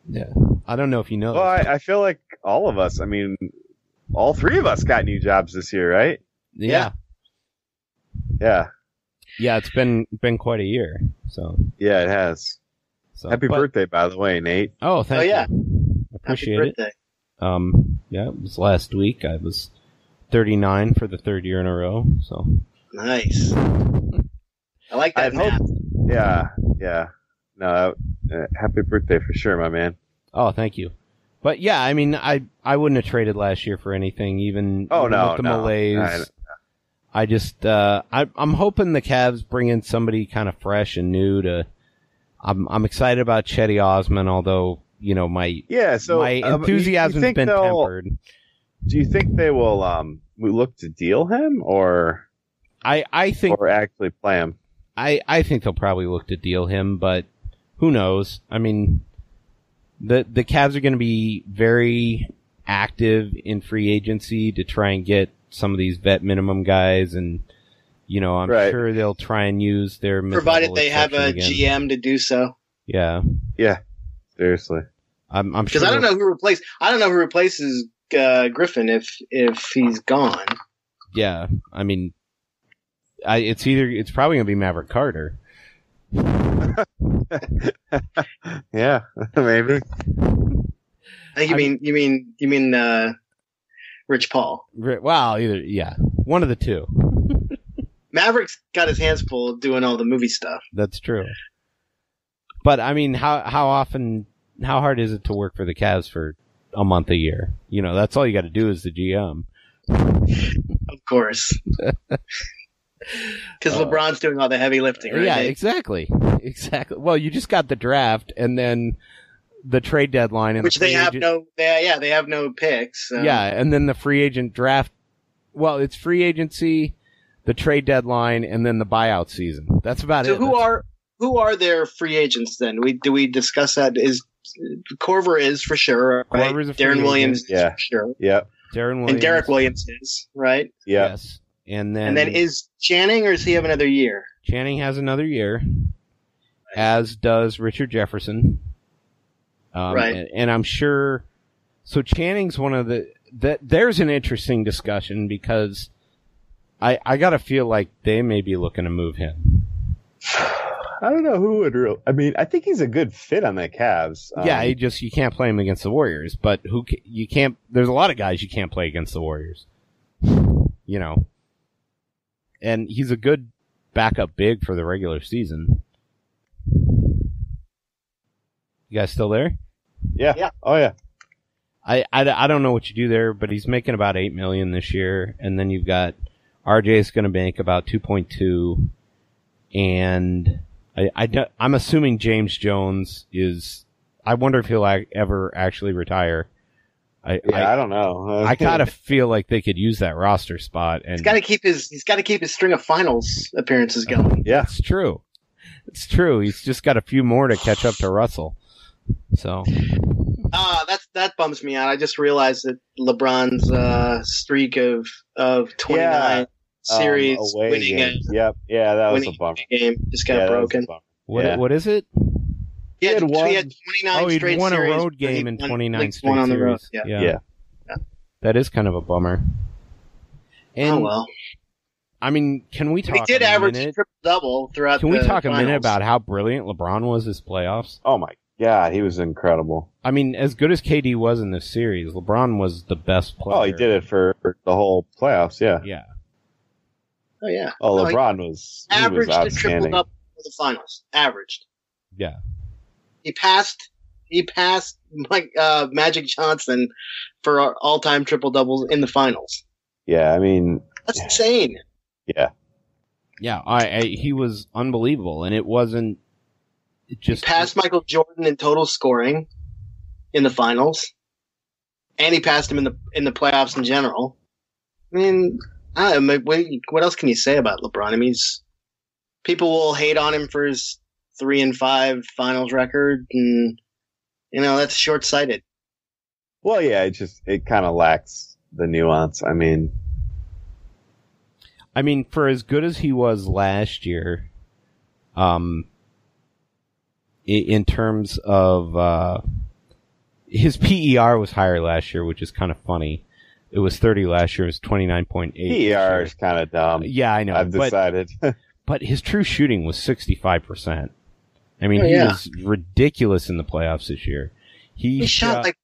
Yeah, I don't know if you know. Well. I, I feel like all of us. I mean, all three of us got new jobs this year, right? yeah, Yeah, yeah, it's been been quite a year. So, yeah, it has. so Happy but- birthday, by the way, Nate. Oh, thank Oh, yeah. you. Appreciate Happy it. birthday. Um, yeah, it was last week. I was 39 for the third year in a row. So, Nice. I like that I'd. Yeah, yeah. No, uh, happy birthday for sure, my man. oh, thank you. But yeah, I mean, I I wouldn't have traded last year for anything, even, Oh, even no, with the no. Malays. I- I just, uh, I, I'm hoping the Cavs bring in somebody kind of fresh and new to. I'm I'm excited about Cedi Osman, although you know my Yeah. So my um, enthusiasm's think been tempered. Do you think they will um look to deal him or I I think or actually play him? I, I think they'll probably look to deal him, but who knows? I mean, the the Cavs are going to be very active in free agency to try and get some of these vet minimum guys, and you know, I'm Right. sure they'll try and use their Provided they have a again. GM to do so. Yeah, Yeah. Seriously. I'm, I'm sure. Because I don't know who replaces I don't know who replaces uh, Griffin if if he's gone. Yeah, I mean, I it's either it's probably going to be Maverick Carter. yeah, maybe. I think you mean you mean you mean uh, Rich Paul. Well, either yeah, one of the two. Maverick's got his hands full doing all the movie stuff. That's true. But I mean, how how often, how hard is it to work for the Cavs for a month a year? You know, that's all you got to do as the GM. Of course. Because Uh, LeBron's doing all the heavy lifting, right? Yeah, exactly, exactly. Well, you just got the draft and then the trade deadline, and Which the they have agent- no. They, yeah, they have no picks. so- Yeah, and then the free agent draft. Well, it's free agency, the trade deadline, and then the buyout season. That's about So it. who That's- are who are their free agents then? We do we discuss that? Is Korver is for sure, right? Korver's a free Deron agent. Williams is Yeah. for sure, Yep. Deron Williams and Derrick Williams is right. Yep. Yes, and then And then is Channing, or does he have another year? Channing has another year, as does Richard Jefferson. Um, Right. And, and I'm sure. So Channing's one of the that. There's an interesting discussion because I I gotta feel like they may be looking to move him. I don't know who would. Real, I mean, I think he's a good fit on the Cavs. Um, yeah, he just you can't play him against the Warriors, but who ca- you can't. There's a lot of guys you can't play against the Warriors. You know, and he's a good backup big for the regular season. You guys still there? yeah. Yeah. Oh yeah. I, I, I don't know what you do there, but he's making about eight million this year, and then you've got RJ's going to make about two point two, and I, I don't- I'm assuming James Jones is. I wonder if he'll ever actually retire. I Yeah, I, I, don't know. I kind of feel like they could use that roster spot, and He's got to keep his he's got to keep his string of finals appearances going. yeah. it's true. It's true. He's just got a few more to catch up to Russell. So Ah, that's that bums me out. I just realized that LeBron's uh, streak of of twenty nine Um, series away winning games. Yep. Yeah, that was a bummer. game just got Yeah, that was a broken. what Yeah. what is it? He had, He had he won- had twenty nine Oh, he'd straight won a road game in 29 at least straight on the road. series. Yeah. Yeah. Yeah. That is kind of a bummer. Oh, and oh well. I mean, can we But talk he did a average minute? triple double throughout. Can we the talk a minute about how brilliant LeBron was this playoffs? Oh my god, he was incredible. I mean, as good as KD was in this series, LeBron was the best player. Oh, he did it for the whole playoffs. Yeah. Yeah. Oh yeah. Oh, No, he LeBron was he was averaged a triple double for the finals. Averaged. Yeah. He passed. He passed Mike uh, Magic Johnson for all time triple doubles in the finals. Yeah, I mean, That's insane. yeah, Yeah. I, I he was unbelievable, and it wasn't. It He just passed Michael Jordan in total scoring in the finals, and he passed him in the in the playoffs in general. I mean, I don't know, what, what else can you say about LeBron? I mean, he's, people will hate on him for his three and five finals record, and you know that's short sighted. Well, yeah, it just it kind of lacks the nuance. I mean, I mean, for as good as he was last year, um, in terms of uh, his PER was higher last year, which is kind of funny. It was 30 last year. It was 29.8. this PER year. is kind of dumb. Yeah, I know. I've but, decided. but his true shooting was 65%. I mean, Oh, he yeah. was ridiculous in the playoffs this year. He, He shot like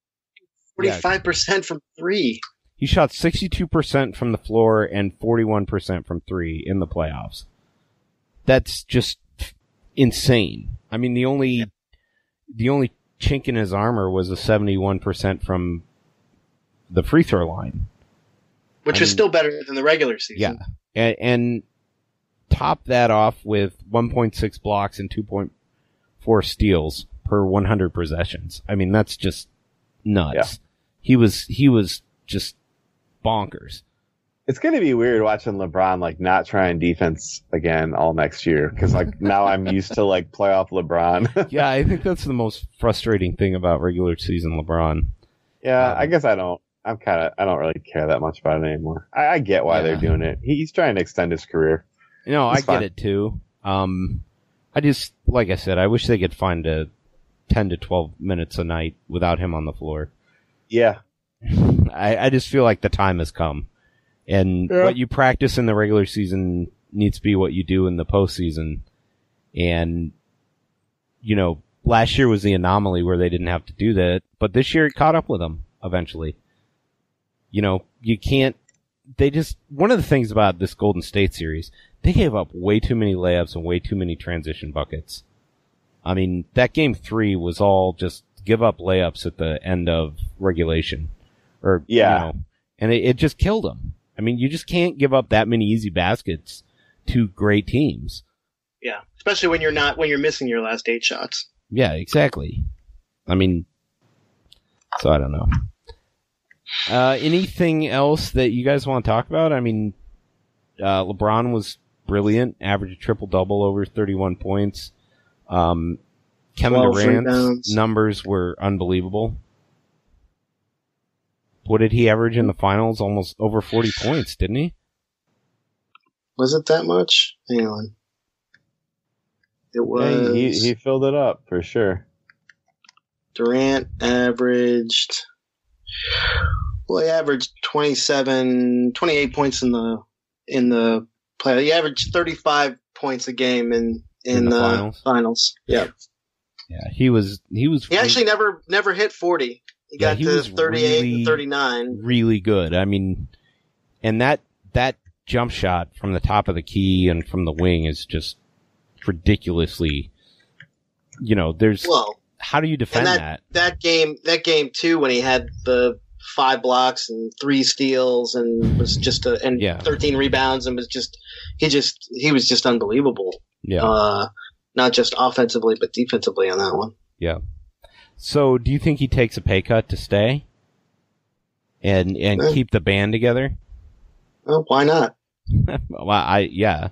forty five percent from three. He shot 62% from the floor and 41% from three in the playoffs. That's just insane. I mean, the only, the only chink in his armor was a 71% from the free throw line. which I was mean- still better than the regular season. Yeah. And, and top that off with 1.6 blocks and 2.4 steals per 100 possessions. I mean, that's just nuts. Yeah. He was, he was just bonkers. it's gonna be weird watching LeBron like not trying defense again all next year because like now I'm used to like playoff LeBron. yeah, I think that's the most frustrating thing about regular season LeBron. yeah, Um, I guess I don't. I'm kind of. I don't really care that much about it anymore. I, I get why Yeah. they're doing it. He, he's trying to extend his career. You know, I It's get it too. Um, I just, like I said, I wish they could find a 10 to 12 minutes a night without him on the floor. Yeah, I, I just feel like the time has come. And Yeah. what you practice in the regular season needs to be what you do in the postseason. And, you know, last year was the anomaly where they didn't have to do that, but this year it caught up with them eventually. You know, you can't, they just, one of the things about this Golden State series, they gave up way too many layups and way too many transition buckets. I mean, that game three was all just give up layups at the end of regulation. Or, Yeah. you know, and it, it just killed them. I mean, you just can't give up that many easy baskets to great teams. Yeah, especially when you're not when you're missing your last eight shots. Yeah, exactly. I mean, so I don't know. Uh, anything else that you guys want to talk about? I mean, uh, LeBron was brilliant, averaged a triple double over 31 points. Um, Kevin Durant's rebounds. numbers were unbelievable. What did he average in the finals? Almost over 40 points, didn't he? Was it that much? Hang on. It was he, he he filled it up for sure. Durant averaged. Well, he averaged 27, 28 points in the in the play. He averaged thirty five points a game in in, In the the, finals? finals. Yeah, Yeah, he was, he was, he actually never never hit forty. He Yeah, got he to was thirty eight really- and thirty nine. really good. I mean, and that that jump shot from the top of the key and from the wing is just ridiculously. You know, there's Well, how do you defend and that? that game that game too when he had the five blocks and three steals and was just a and Yeah. 13 rebounds and was just he just he was just unbelievable Yeah. uh not just offensively but defensively on that one yeah. So, do you think he takes a pay cut to stay? and and Yeah. keep the band together. Well, why not? well, I yeah,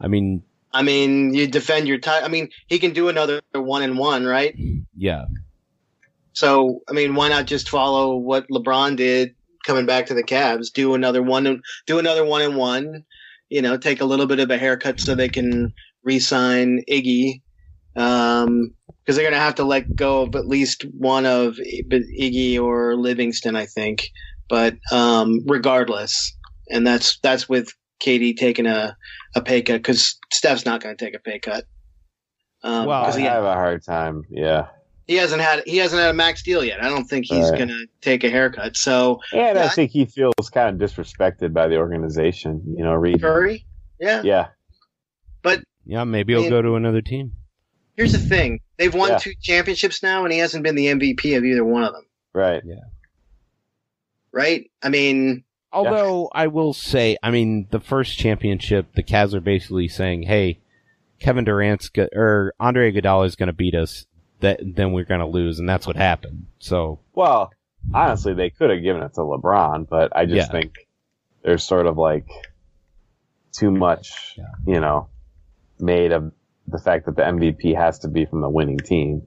I mean I mean, you defend your title. I mean, he can do another one and one, right? yeah, So, I mean, why not just follow what LeBron did coming back to the Cavs? Do another one, do another one and one. You know, take a little bit of a haircut so they can re-sign Iggy, um, because they're going to have to let go of at least one of Iggy or Livingston, I think. But um, regardless, and that's that's with Katie taking a a pay cut because Steph's not going to take a pay cut. Um, Well, I have a hard time. Yeah, he hasn't had he hasn't had a max deal yet. I don't think he's Right. gonna take a haircut. So and Yeah, I I- think he feels kind of disrespected by the organization. You know, Reed. Curry, yeah. Yeah, but yeah. Maybe he'll Man. go to another team. Here's the thing: they've won Yeah. two championships now, and he hasn't been the MVP of either one of them. right. Yeah. Right? I mean, Although I will say, I mean, the first championship, the Cavs are basically saying, "Hey, Kevin Durant's go- or Andre Iguodala is going to beat us. That then we're going to lose," and that's what happened. So Well, honestly, they could have given it to LeBron, but I just Yeah. think there's sort of like too much, Yeah. you know, made of the fact that the MVP has to be from the winning team.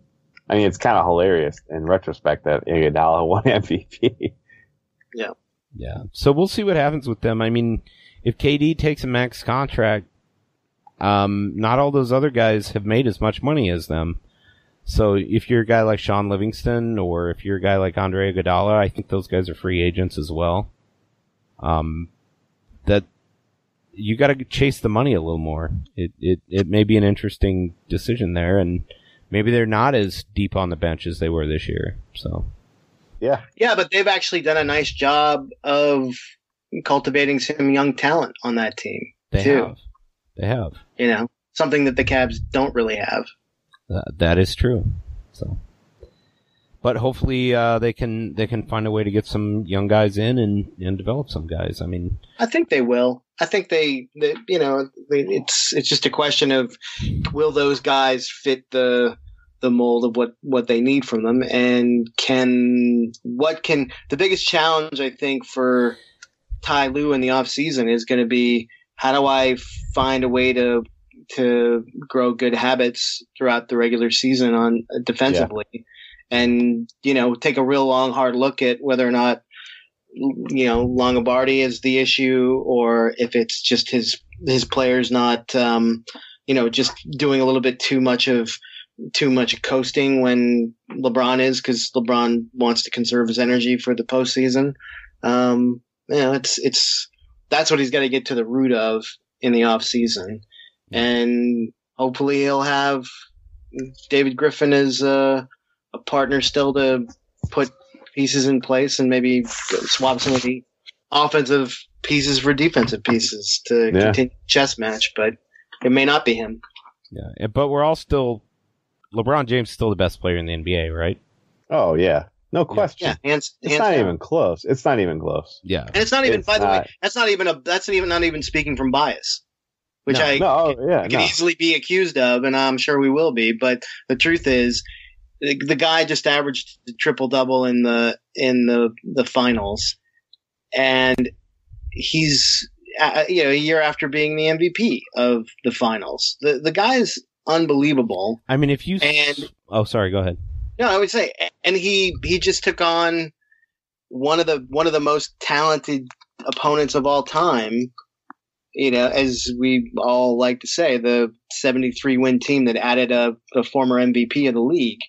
I mean, it's kind of hilarious in retrospect that Iguodala won MVP. yeah, Yeah. so we'll see what happens with them. I mean, if KD takes a max contract, um, not all those other guys have made as much money as them. So if you're a guy like Shaun Livingston or if you're a guy like Andre Iguodala, I think those guys are free agents as well. Um, that you got to chase the money a little more. It it it may be an interesting decision there, and maybe they're not as deep on the bench as they were this year. So yeah, yeah, but they've actually done a nice job of cultivating some young talent on that team. they Too. have, they have. You know, something that the Cavs don't really have. That, is true. So, but hopefully uh, they can they can find a way to get some young guys in and and develop some guys. I mean, I think they will. I think they, they you know, they, it's it's just a question of will those guys fit the the mold of what what they need from them, and can what can the biggest challenge I think for Ty Lue in the off season is going to be how do I find a way to to grow good habits throughout the regular season on defensively, and you know take a real long hard look at whether or not you know Longabardi is the issue, or if it's just his his players not um, you know just doing a little bit too much of too much coasting when LeBron is because LeBron wants to conserve his energy for the postseason. Um, you know, it's it's that's what he's got to get to the root of in the off season, and hopefully he'll have David Griffin as a, uh, a partner still to put pieces in place and maybe swap some of the offensive pieces for defensive pieces to Yeah. continue chess match, but it may not be him. yeah, but we're all still LeBron James is still the best player in the NBA, right? Oh yeah, no question. Yeah, hands, It's hands not down. even close. It's not even close. Yeah, and it's not even. it's by the way, that's not even a. That's not even not even speaking from bias, which No. I No, oh, yeah, could no. easily be accused of, and I'm sure we will be. But the truth is, the, the guy just averaged the triple double in the in the the finals, and he's uh, you know a year after being the MVP of the finals. The the guy is unbelievable. I mean, if you And- oh, sorry, go ahead. No, I would say, and he he just took on one of the one of the most talented opponents of all time. You know, as we all like to say, the 73 win team that added a, a former MVP of the league,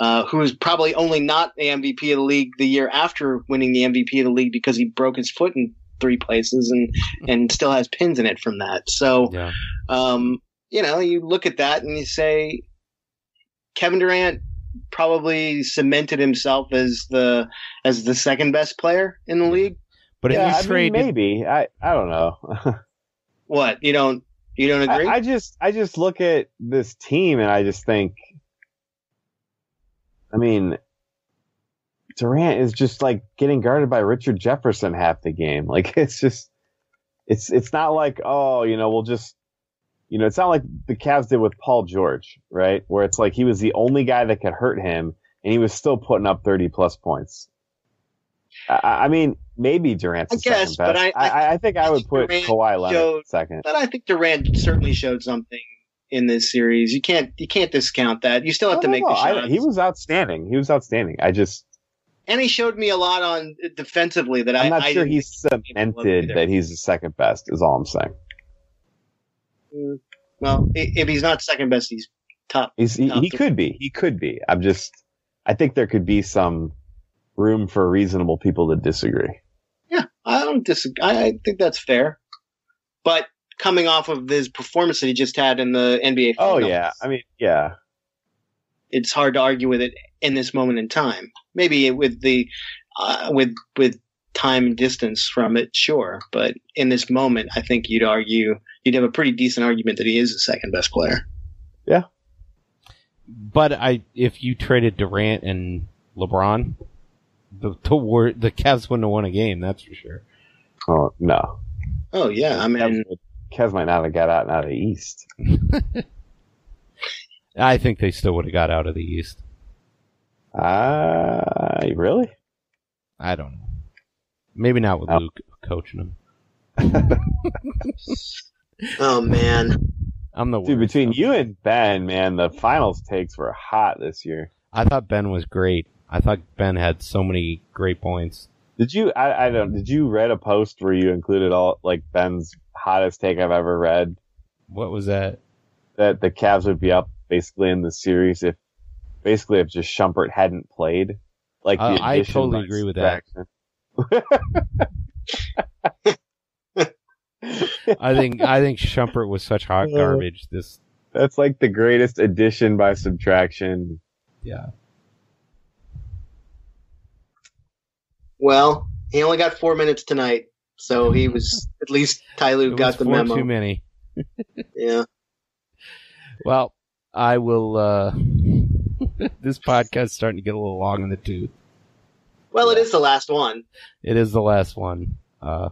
uh, who was probably only not the MVP of the league the year after winning the MVP of the league because he broke his foot in three places and and still has pins in it from that. So Yeah, um, you know, you look at that and you say Kevin Durant probably cemented himself as the as the second best player in the league. but if yeah, you I mean, maybe. I I don't know. What you don't you don't agree? I, I just I just look at this team and I just think, I mean, Durant is just like getting guarded by Richard Jefferson half the game. Like it's just, it's it's not like oh you know we'll just, you know it's not like the Cavs did with Paul George right where it's like he was the only guy that could hurt him and he was still putting up thirty plus points. I, I mean, maybe Durant's I guess, but. I- I- I, think I, I would think put Durant Kawhi Leonard showed- second. But I think Durant certainly showed something in this series. You can't you can't discount that. You still have No, to make no, the shots. he was outstanding. He was outstanding. I just, and he showed me a lot on defensively that I'm I, not sure he's cemented that he's the second best. Is all I'm saying. Mm, Well, if he's not second best, he's top. He's he, Top he could be. He could be. I'm just. I think there could be some room for reasonable people to disagree. Yeah, I don't disagree. I, I think that's fair. But coming off of this performance that he just had in the NBA Oh yeah. I mean, yeah. it's hard to argue with it in this moment in time. Maybe with the uh, with with time and distance from it, sure. But in this moment, I think you'd argue you'd have a pretty decent argument that he is the second best player. Yeah. But I, if you traded Durant and LeBron, the the war, the Cavs wouldn't have won a game. That's for sure. Oh no. Oh yeah, I mean, Cavs, Cavs might not have got out out of the East. I think they still would have got out of the East. Ah, really? I don't know. Maybe not with Oh. Luke coaching them. oh man, I'm the Dude, worst. between you and Ben, man, the finals takes were hot this year. I thought Ben was great. I thought Ben had so many great points. Did you? I, I don't. Did you read a post where you included all like Ben's hottest take I've ever read? What was that? That the Cavs would be up basically in the series if basically if just Shumpert hadn't played. Like Uh, I totally agree with that. I think I think Shumpert was such hot Uh, garbage. This, That's like the greatest addition by subtraction. yeah. Well, he only got four minutes tonight, so he was at least Ty Lue got was the four memo. too many. Yeah, Well, I will. uh This podcast's starting to get a little long in the tooth. well, it is the last one. It is the last one. Uh,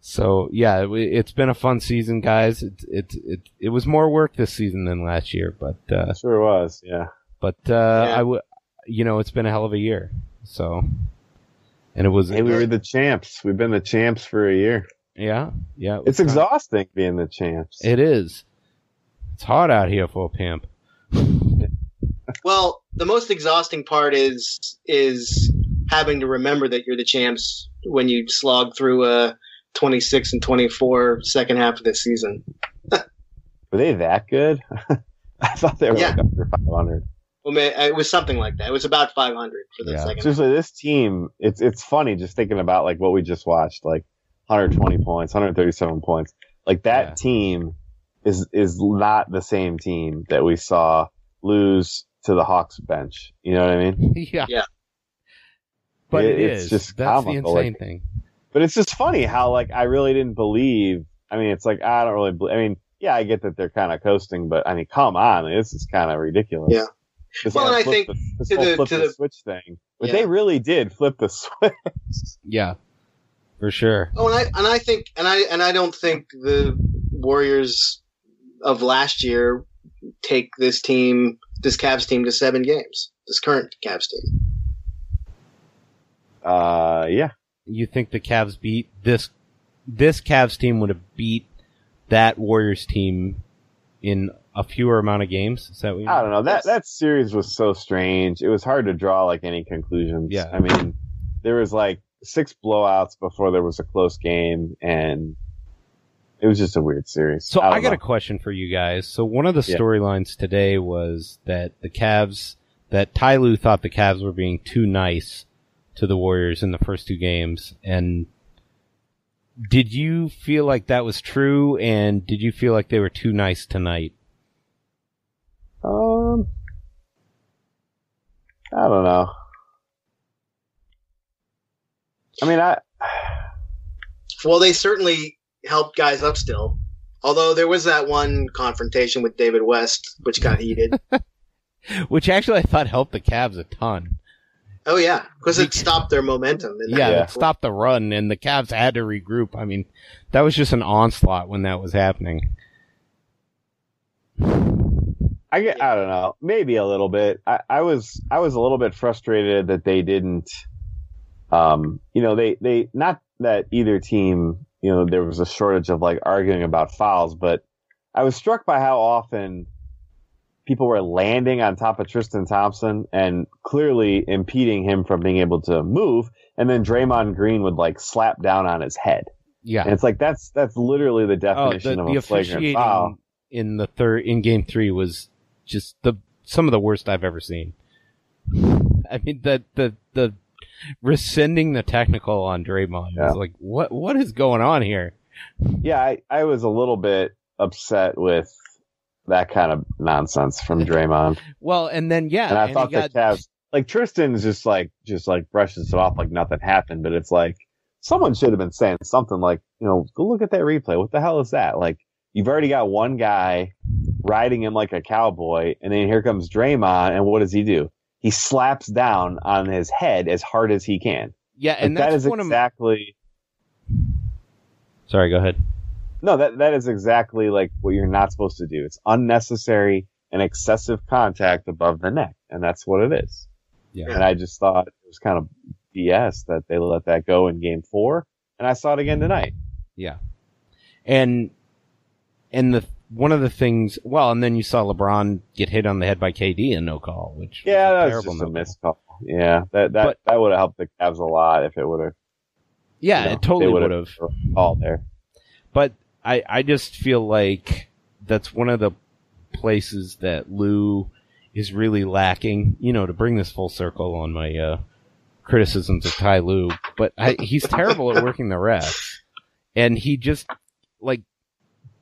so yeah, it, it's been a fun season, guys. It, it it it was more work this season than last year, but uh, Sure was, yeah. but uh, I would, you know, it's been a hell of a year. So, and it was Hey, we were the champs. We've been the champs for a year. yeah yeah. it It's fun. exhausting being the champs. It is. It's hot out here for a pimp. Well, the most exhausting part is is having to remember that you're the champs when you slog through a 26 and 24 second half of the season. Were they that good? I thought they were Yeah. like under 500. Well, ma- it was something like that. It was about 500 for the Yeah. second. half. Seriously, this team, it's it's funny just thinking about like what we just watched, like 120 points, 137 points. Like that Yeah. team is is not the same team that we saw lose to the Hawks bench. You know what I mean? yeah. Yeah. But It- it it's just That's the insane like- thing. But it's just funny how like I really didn't believe. I mean, it's like I don't really. Believe, I mean, yeah, I get that they're kind of coasting, but I mean, come on, this is kind of ridiculous. Yeah. This Well, and I think the, to the- flip to the the- switch thing, but Yeah. they really did flip the switch. Yeah. For sure. Oh, and I and I think and I and I don't think the Warriors of last year take this team, this Cavs team, to seven games. This current Cavs team. Uh, yeah. You think the Cavs beat this this Cavs team would have beat that Warriors team in a fewer amount of games? Is that what you I don't know. That that series was so strange. It was hard to draw like any conclusions. Yeah. I mean, there was like six blowouts before there was a close game, and it was just a weird series. So don't I, got know. a question for you guys. So one of the Yeah. storylines today was that the Cavs, that Ty Lue thought the Cavs were being too nice to the Warriors in the first two games. And did you feel like that was true? And did you feel like they were too nice tonight? Um, I don't know. I mean, I Well, they certainly helped guys up still. Although there was that one confrontation with David West, which got heated. Which actually I thought helped the Cavs a ton. oh yeah, because it stopped their momentum. in that Yeah, Yeah. it stopped the run and the Cavs had to regroup. I mean, that was just an onslaught when that was happening. I get, I don't know, maybe a little bit. I, I was I was a little bit frustrated that they didn't um, you know, they, they, not that either team, you know, there was a shortage of like arguing about fouls, but I was struck by how often people were landing on top of Tristan Thompson and clearly impeding him from being able to move. And then Draymond Green would like slap down on his head. Yeah. And it's like, that's, that's literally the Oh, definition the, of the a flagrant foul. in the third in game three was just the some of the worst I've ever seen. I mean the the the rescinding the technical on Draymond Yeah. was like what what is going on here? Yeah, I, I was a little bit upset with that kind of nonsense from Draymond. Well, and then yeah, and I he thought got, the Cavs, like Tristan's just like, just like brushes it off like nothing happened, but it's like, someone should have been saying something like, you know, go look at that replay. What the hell is that? Like, you've already got one guy riding him like a cowboy, and then here comes Draymond, and what does he do? He slaps down on his head as hard as he can. yeah, and that that's is one of exactly Sorry, go ahead. no, that that is exactly like what you're not supposed to do. It's unnecessary and excessive contact above the neck, and that's what it is. Yeah. And I just thought it was kind of BS that they let that go in Game Four, and I saw it again tonight. Yeah. And and the one of the things well, and then you saw LeBron get hit on the head by KD and no call, which Yeah, was a that was terrible just a no call. missed call. Yeah, that that But- that would have helped the Cavs a lot if it would have. Yeah, you know, it totally would have. called there. But I I just feel like that's one of the places that Lue is really lacking. You know, to bring this full circle on my uh, criticisms of Ty Lue, but I, he's terrible at working the refs, and he just like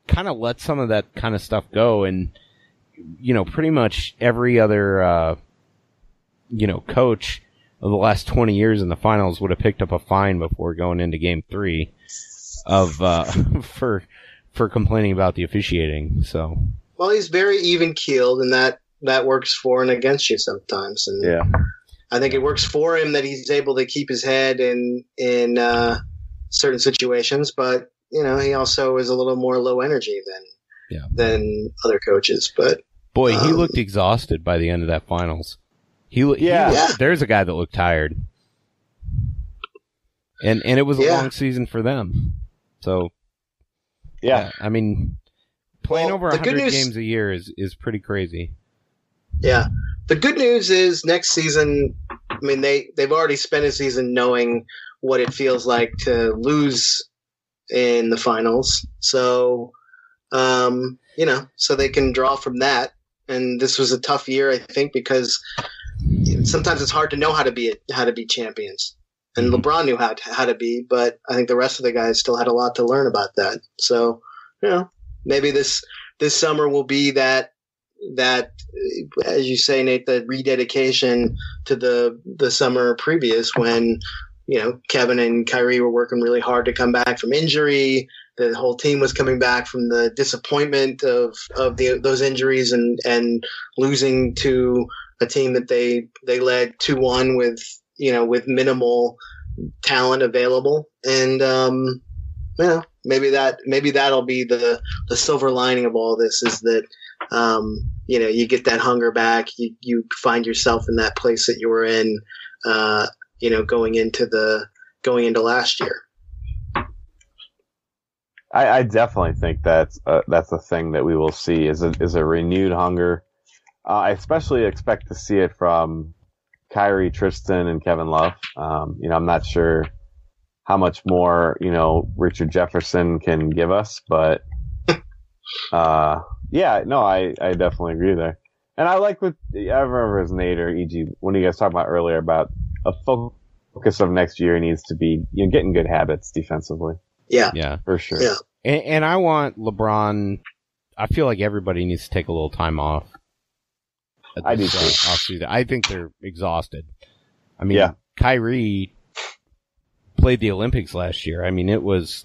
kind of let some of that kind of stuff go, and you know, pretty much every other uh, you know coach of the last twenty years in the finals would have picked up a fine before going into Game Three of uh, for for complaining about the officiating. So Well, he's very even keeled, and that that works for and against you sometimes. And Yeah, I think it works for him that he's able to keep his head in in uh, certain situations, but you know he also is a little more low energy than Yeah. than other coaches. But boy, he Um, looked exhausted by the end of that finals. He, lo- he Yeah. looked- Yeah. there's a guy that looked tired, and and it was a Yeah. long season for them. So yeah, I mean, playing Well, over the good hundred news- games a year is is pretty crazy. yeah, the good news is next season. I mean, they they've already spent a season knowing what it feels like to lose in the finals. So, um, you know, so they can draw from that. And this was a tough year, I think, because sometimes it's hard to know how to be how to be champions. And Mhm. LeBron knew how to, how to be, but I think the rest of the guys still had a lot to learn about that. So, you know, maybe this this summer will be that that as you say, Nate, the rededication to the the summer previous when you know Kevin and Kyrie were working really hard to come back from injury. The whole team was coming back from the disappointment of of the those injuries and and losing to a team that they they led two one with you know with minimal talent available and um you know maybe that maybe that'll be the the silver lining of all this is that um you know you get that hunger back you you find yourself in that place that you were in uh you know going into the going into last year I, I definitely think that's uh, that's a thing that we will see is a, is a renewed hunger. Uh, I especially expect to see it from Kyrie, Tristan, and Kevin Love. Um, you know, I'm not sure how much more you know Richard Jefferson can give us, but uh, yeah, no, I, I definitely agree there. And I like what I remember as Nate or EG when you guys talked about earlier about a focus of next year needs to be you know getting good habits defensively yeah Yeah, for sure. Yeah. and, and I want LeBron. I feel like everybody needs to take a little time off. I do this, too. uh. I think they're exhausted. I mean, Yeah. Kyrie played the Olympics last year. I mean, it was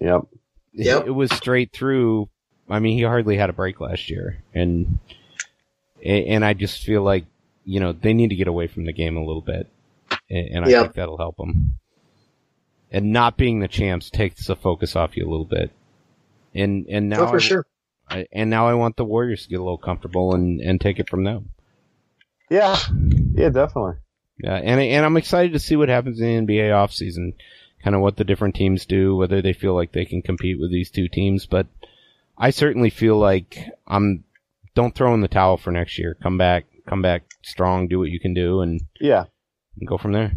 Yep. Yep. it was straight through. I mean, he hardly had a break last year, and and I just feel like you know they need to get away from the game a little bit, and, and I Yep. think that'll help them. And not being the champs takes the focus off you a little bit, and and oh, now oh, for I- sure I, and now I want the Warriors to get a little comfortable and and take it from them. Yeah. Yeah, definitely. Yeah, and and I'm excited to see what happens in the NBA offseason, kind of what the different teams do, whether they feel like they can compete with these two teams. But I certainly feel like I'm. Don't throw in the towel for next year. Come back, come back strong. Do what you can do, and, Yeah. And go from there.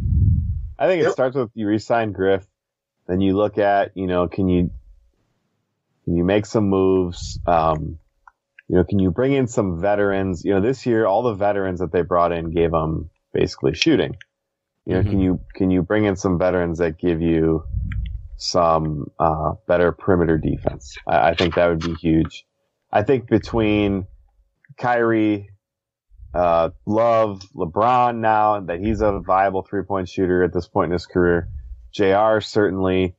I think it Yep. starts with you re-sign Griff, then you look at you know can you can you make some moves? Um, you know, can you bring in some veterans? You know, this year all the veterans that they brought in gave them basically shooting. You know, Mhm. can you can you bring in some veterans that give you some uh, better perimeter defense? I, I think that would be huge. I think between Kyrie, uh, Love, LeBron now that he's a viable three point shooter at this point in his career. JR certainly,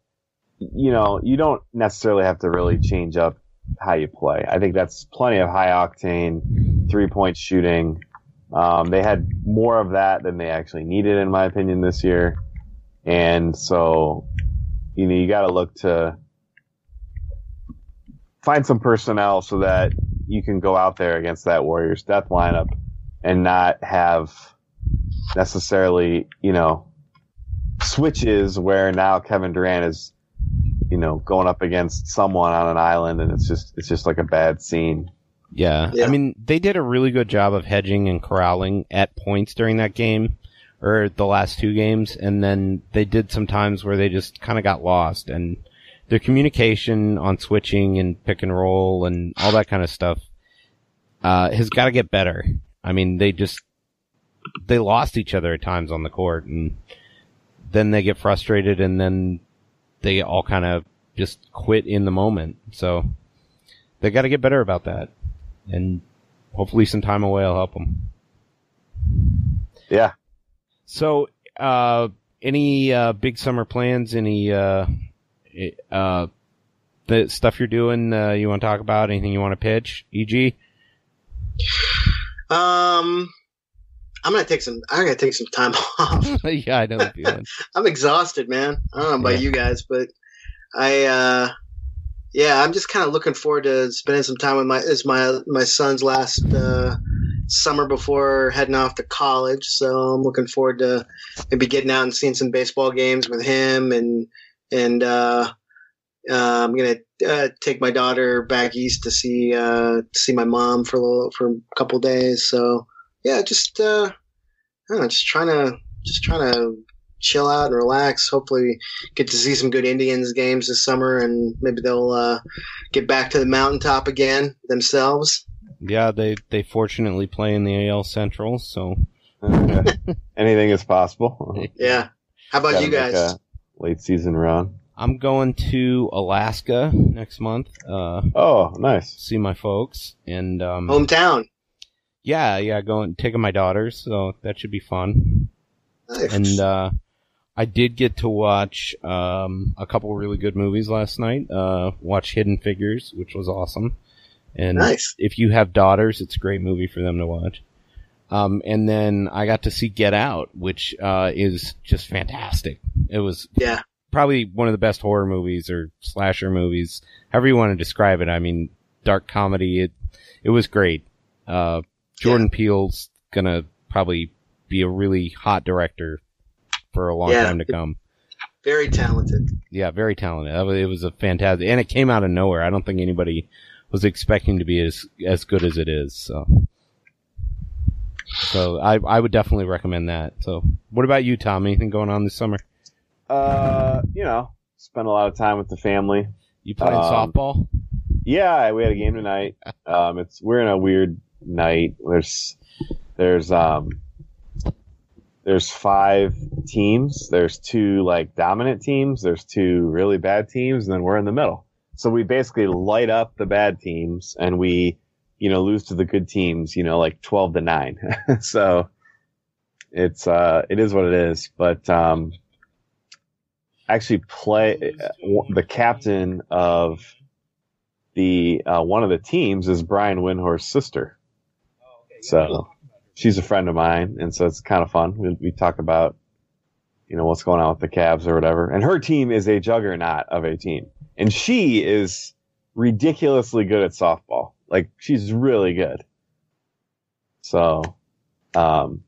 you know, you don't necessarily have to really change up how you play. I think that's plenty of high octane three point shooting. Um, they had more of that than they actually needed, in my opinion, this year. And so, you know, you got to look to find some personnel so that you can go out there against that Warriors death lineup and not have necessarily, you know, switches where now Kevin Durant is, you know, going up against someone on an island and it's just it's just like a bad scene. Yeah. Yeah. I mean, they did a really good job of hedging and corralling at points during that game or the last two games. And then they did some times where they just kind of got lost and their communication on switching and pick and roll and all that kind of stuff, uh, has got to get better. I mean, they just, they lost each other at times on the court and then they get frustrated and then they all kind of just quit in the moment. So they got to get better about that and hopefully some time away will help them. Yeah. So, uh, any uh, big summer plans? Any uh, eh, uh, the stuff you're doing? Uh, you want to talk about? Anything you want to pitch? EG Um, I'm gonna take some. I'm gonna take some time off. yeah, I know the feeling. I'm exhausted, man. I don't know about Yeah. you guys, but I, uh, yeah, I'm just kind of looking forward to spending some time with my. It's my my son's last uh, summer before heading off to college, so I'm looking forward to maybe getting out and seeing some baseball games with him, and and uh, uh, I'm gonna uh, take my daughter back east to see uh, to see my mom for a little, for a couple days. So yeah, just uh, I don't know, just trying to just trying to chill out and relax. Hopefully, get to see some good Indians games this summer, and maybe they'll uh, get back to the mountaintop again themselves. Yeah, they they fortunately play in the AL Central, so Anything is possible. Yeah. How about Gotta you guys? late season run. I'm going to Alaska next month. Uh, Oh, nice. see my folks, and um, Hometown. yeah, yeah, going taking my daughters, so that should be fun. Nice. And uh, I did get to watch um, a couple really good movies last night. Uh, watch Hidden Figures, which was awesome. And Nice. if you have daughters, it's a great movie for them to watch. Um, and then I got to see Get Out, which uh, is just fantastic. It was yeah. Probably one of the best horror movies or slasher movies, however you want to describe it. I mean, dark comedy. It it was great. Uh, Jordan Peele's gonna probably be a really hot director for a long Yeah. time to come. Very talented. Yeah, very talented. It was a fantastic, and it came out of nowhere. I don't think anybody was expecting to be as as good as it is. So, so I I would definitely recommend that. So, what about you, Tom? Anything going on this summer? Uh, you know, spent a lot of time with the family. You playing Um, softball? Yeah, we had a game tonight. Um, it's we're in a weird night. There's there's um there's five teams. There's two like dominant teams. There's two really bad teams, and then we're in the middle. So we basically light up the bad teams, and we you know lose to the good teams. You know, like twelve to nine. so it's uh it is what it is. But um, actually play uh, the captain of the uh, one of the teams is Brian Windhorst's sister. So she's a friend of mine, and so it's kind of fun. We, we talk about you know what's going on with the Cavs or whatever. And her team is a juggernaut of a team, and she is ridiculously good at softball. Like she's really good. So, um,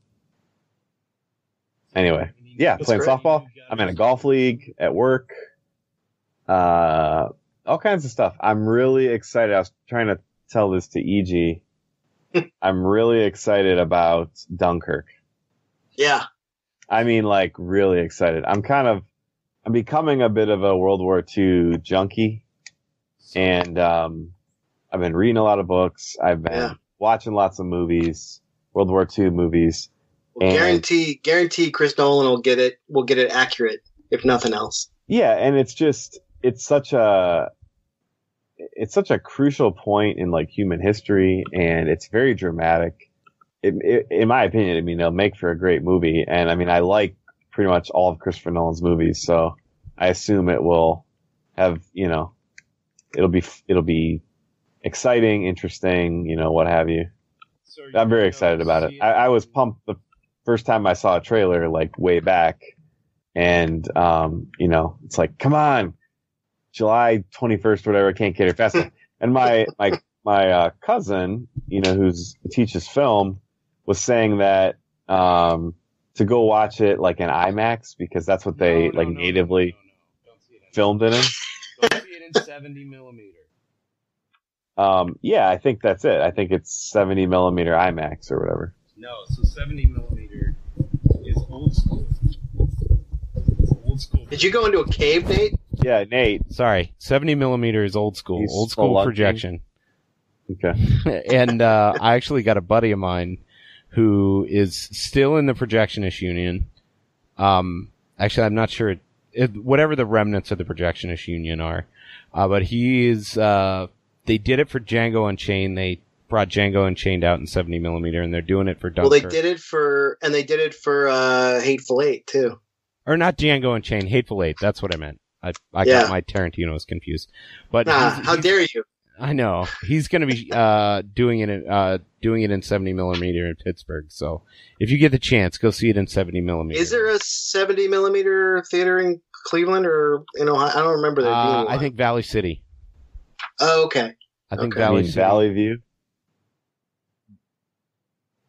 anyway, yeah, That's playing great. softball. I'm in a golf league at work. Uh, all kinds of stuff. I'm really excited. I was trying to tell this to EG. I'm really excited about Dunkirk. Yeah. I mean, like, really excited. I'm kind of, I'm becoming a bit of a World War II junkie. And, um, I've been reading a lot of books. I've been Yeah. watching lots of movies, World War II movies. Well, And- guarantee guarantee Chris Nolan will get it will get it accurate if nothing else. Yeah, and it's just it's such a it's such a crucial point in like human history, and it's very dramatic. It, it, in my opinion, I mean, it'll make for a great movie, and I mean, I like pretty much all of Christopher Nolan's movies, so I assume it will have you know, it'll be it'll be exciting, interesting, you know, what have you. I'm very excited about it. I, I was pumped the first time I saw a trailer, like way back, and um, you know, it's like, come on, July 21st, whatever, I can't get here faster. and my my my uh, cousin, you know, who's teaches film, was saying that um, to go watch it like in IMAX because that's what they like natively filmed it in. Don't see it in 70 millimeter. Um, yeah, I think that's it. I think it's 70 millimeter IMAX or whatever. No, so 70 millimeter is old school. It's old school. Did you go into a cave, Nate? Yeah, Nate. Sorry, 70 millimeter is old school. He's old school spelunking. projection. Okay. and uh, I actually got a buddy of mine who is still in the projectionist union. Um, actually, I'm not sure it, it, whatever the remnants of the projectionist union are, uh, but he is. Uh, they did it for Django Unchained. They brought Django Unchained out in 70 millimeter, and they're doing it for Well, Dunkirk. they did it for and they did it for uh, Hateful Eight too. or not Django and Unchained, Hateful Eight. That's what I meant. I I Yeah. got my Tarantino's confused. But Ah, he's- how he's- dare you? I know he's going to be uh, doing it in, uh, doing it in 70 millimeter in Pittsburgh. So if you get the chance, go see it in 70 millimeter. Is there a seventy millimeter theater in Cleveland or in Ohio? I don't remember there being Uh. I think Valley City. Oh, okay. I think Okay. I Valley mean, City. Valley View.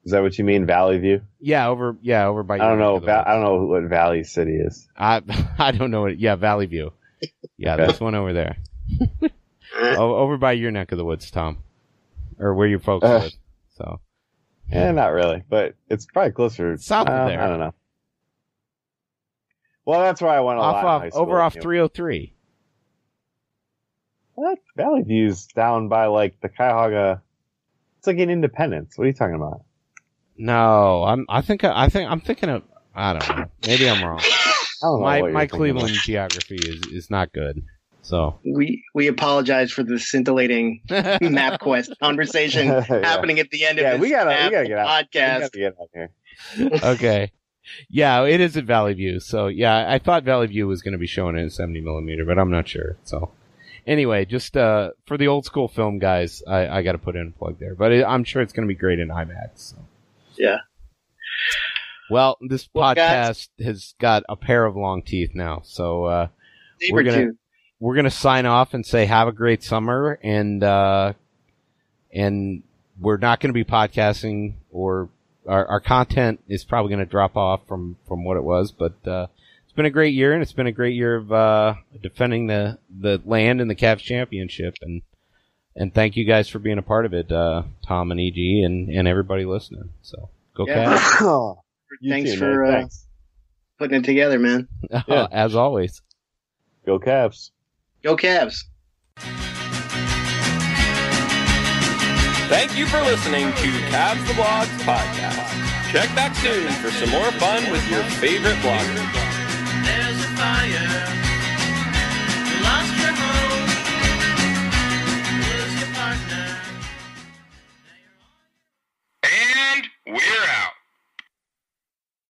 Is that what you mean, Valley View? Yeah, over yeah over by. I don't know. neck of the Va- I don't know what Valley City is. I I don't know it. Yeah, Valley View. Yeah, Okay. this one over there. O- over by your neck of the woods, Tom, or where your folks Uh, live. So Eh, not really, but it's probably closer. South of there. I don't know. Well, that's where I went a off lot. off high over off 303. What? Valley View's down by like the Cuyahoga. It's like in Independence. What are you talking about? No, I'm. I think. I think. I'm thinking of. I don't know. Maybe I'm wrong. I don't know my my Cleveland about. geography is is not good. So we we apologize for the scintillating MapQuest conversation Yeah. happening at the end of Yeah, this we gotta- we gotta get out. We podcast. gotta get out here. okay. Yeah, it is at Valley View. So yeah, I thought Valley View was going to be showing it in 70 millimeter, but I'm not sure. So anyway, just uh, for the old school film guys, I, I got to put in a plug there. But it, I'm sure it's going to be great in IMAX. So. Yeah. Well, this Well, podcast guys- has got a pair of long teeth now, so uh, We're gonna- tooth. we're gonna sign off and say have a great summer and uh and we're not gonna be podcasting or our, our content is probably gonna drop off from from what it was but uh it's been a great year and it's been a great year of uh defending the the land and the Cavs championship and and thank you guys for being a part of it uh Tom and EG and and everybody listening so go Yeah. Cavs You Thanks too, for uh, Thanks. putting it together, man. Yeah. as always Go Cavs. Go Cavs. Thank you for listening to Cavs the Blogs podcast. Check back soon for some more fun with your favorite bloggers. We're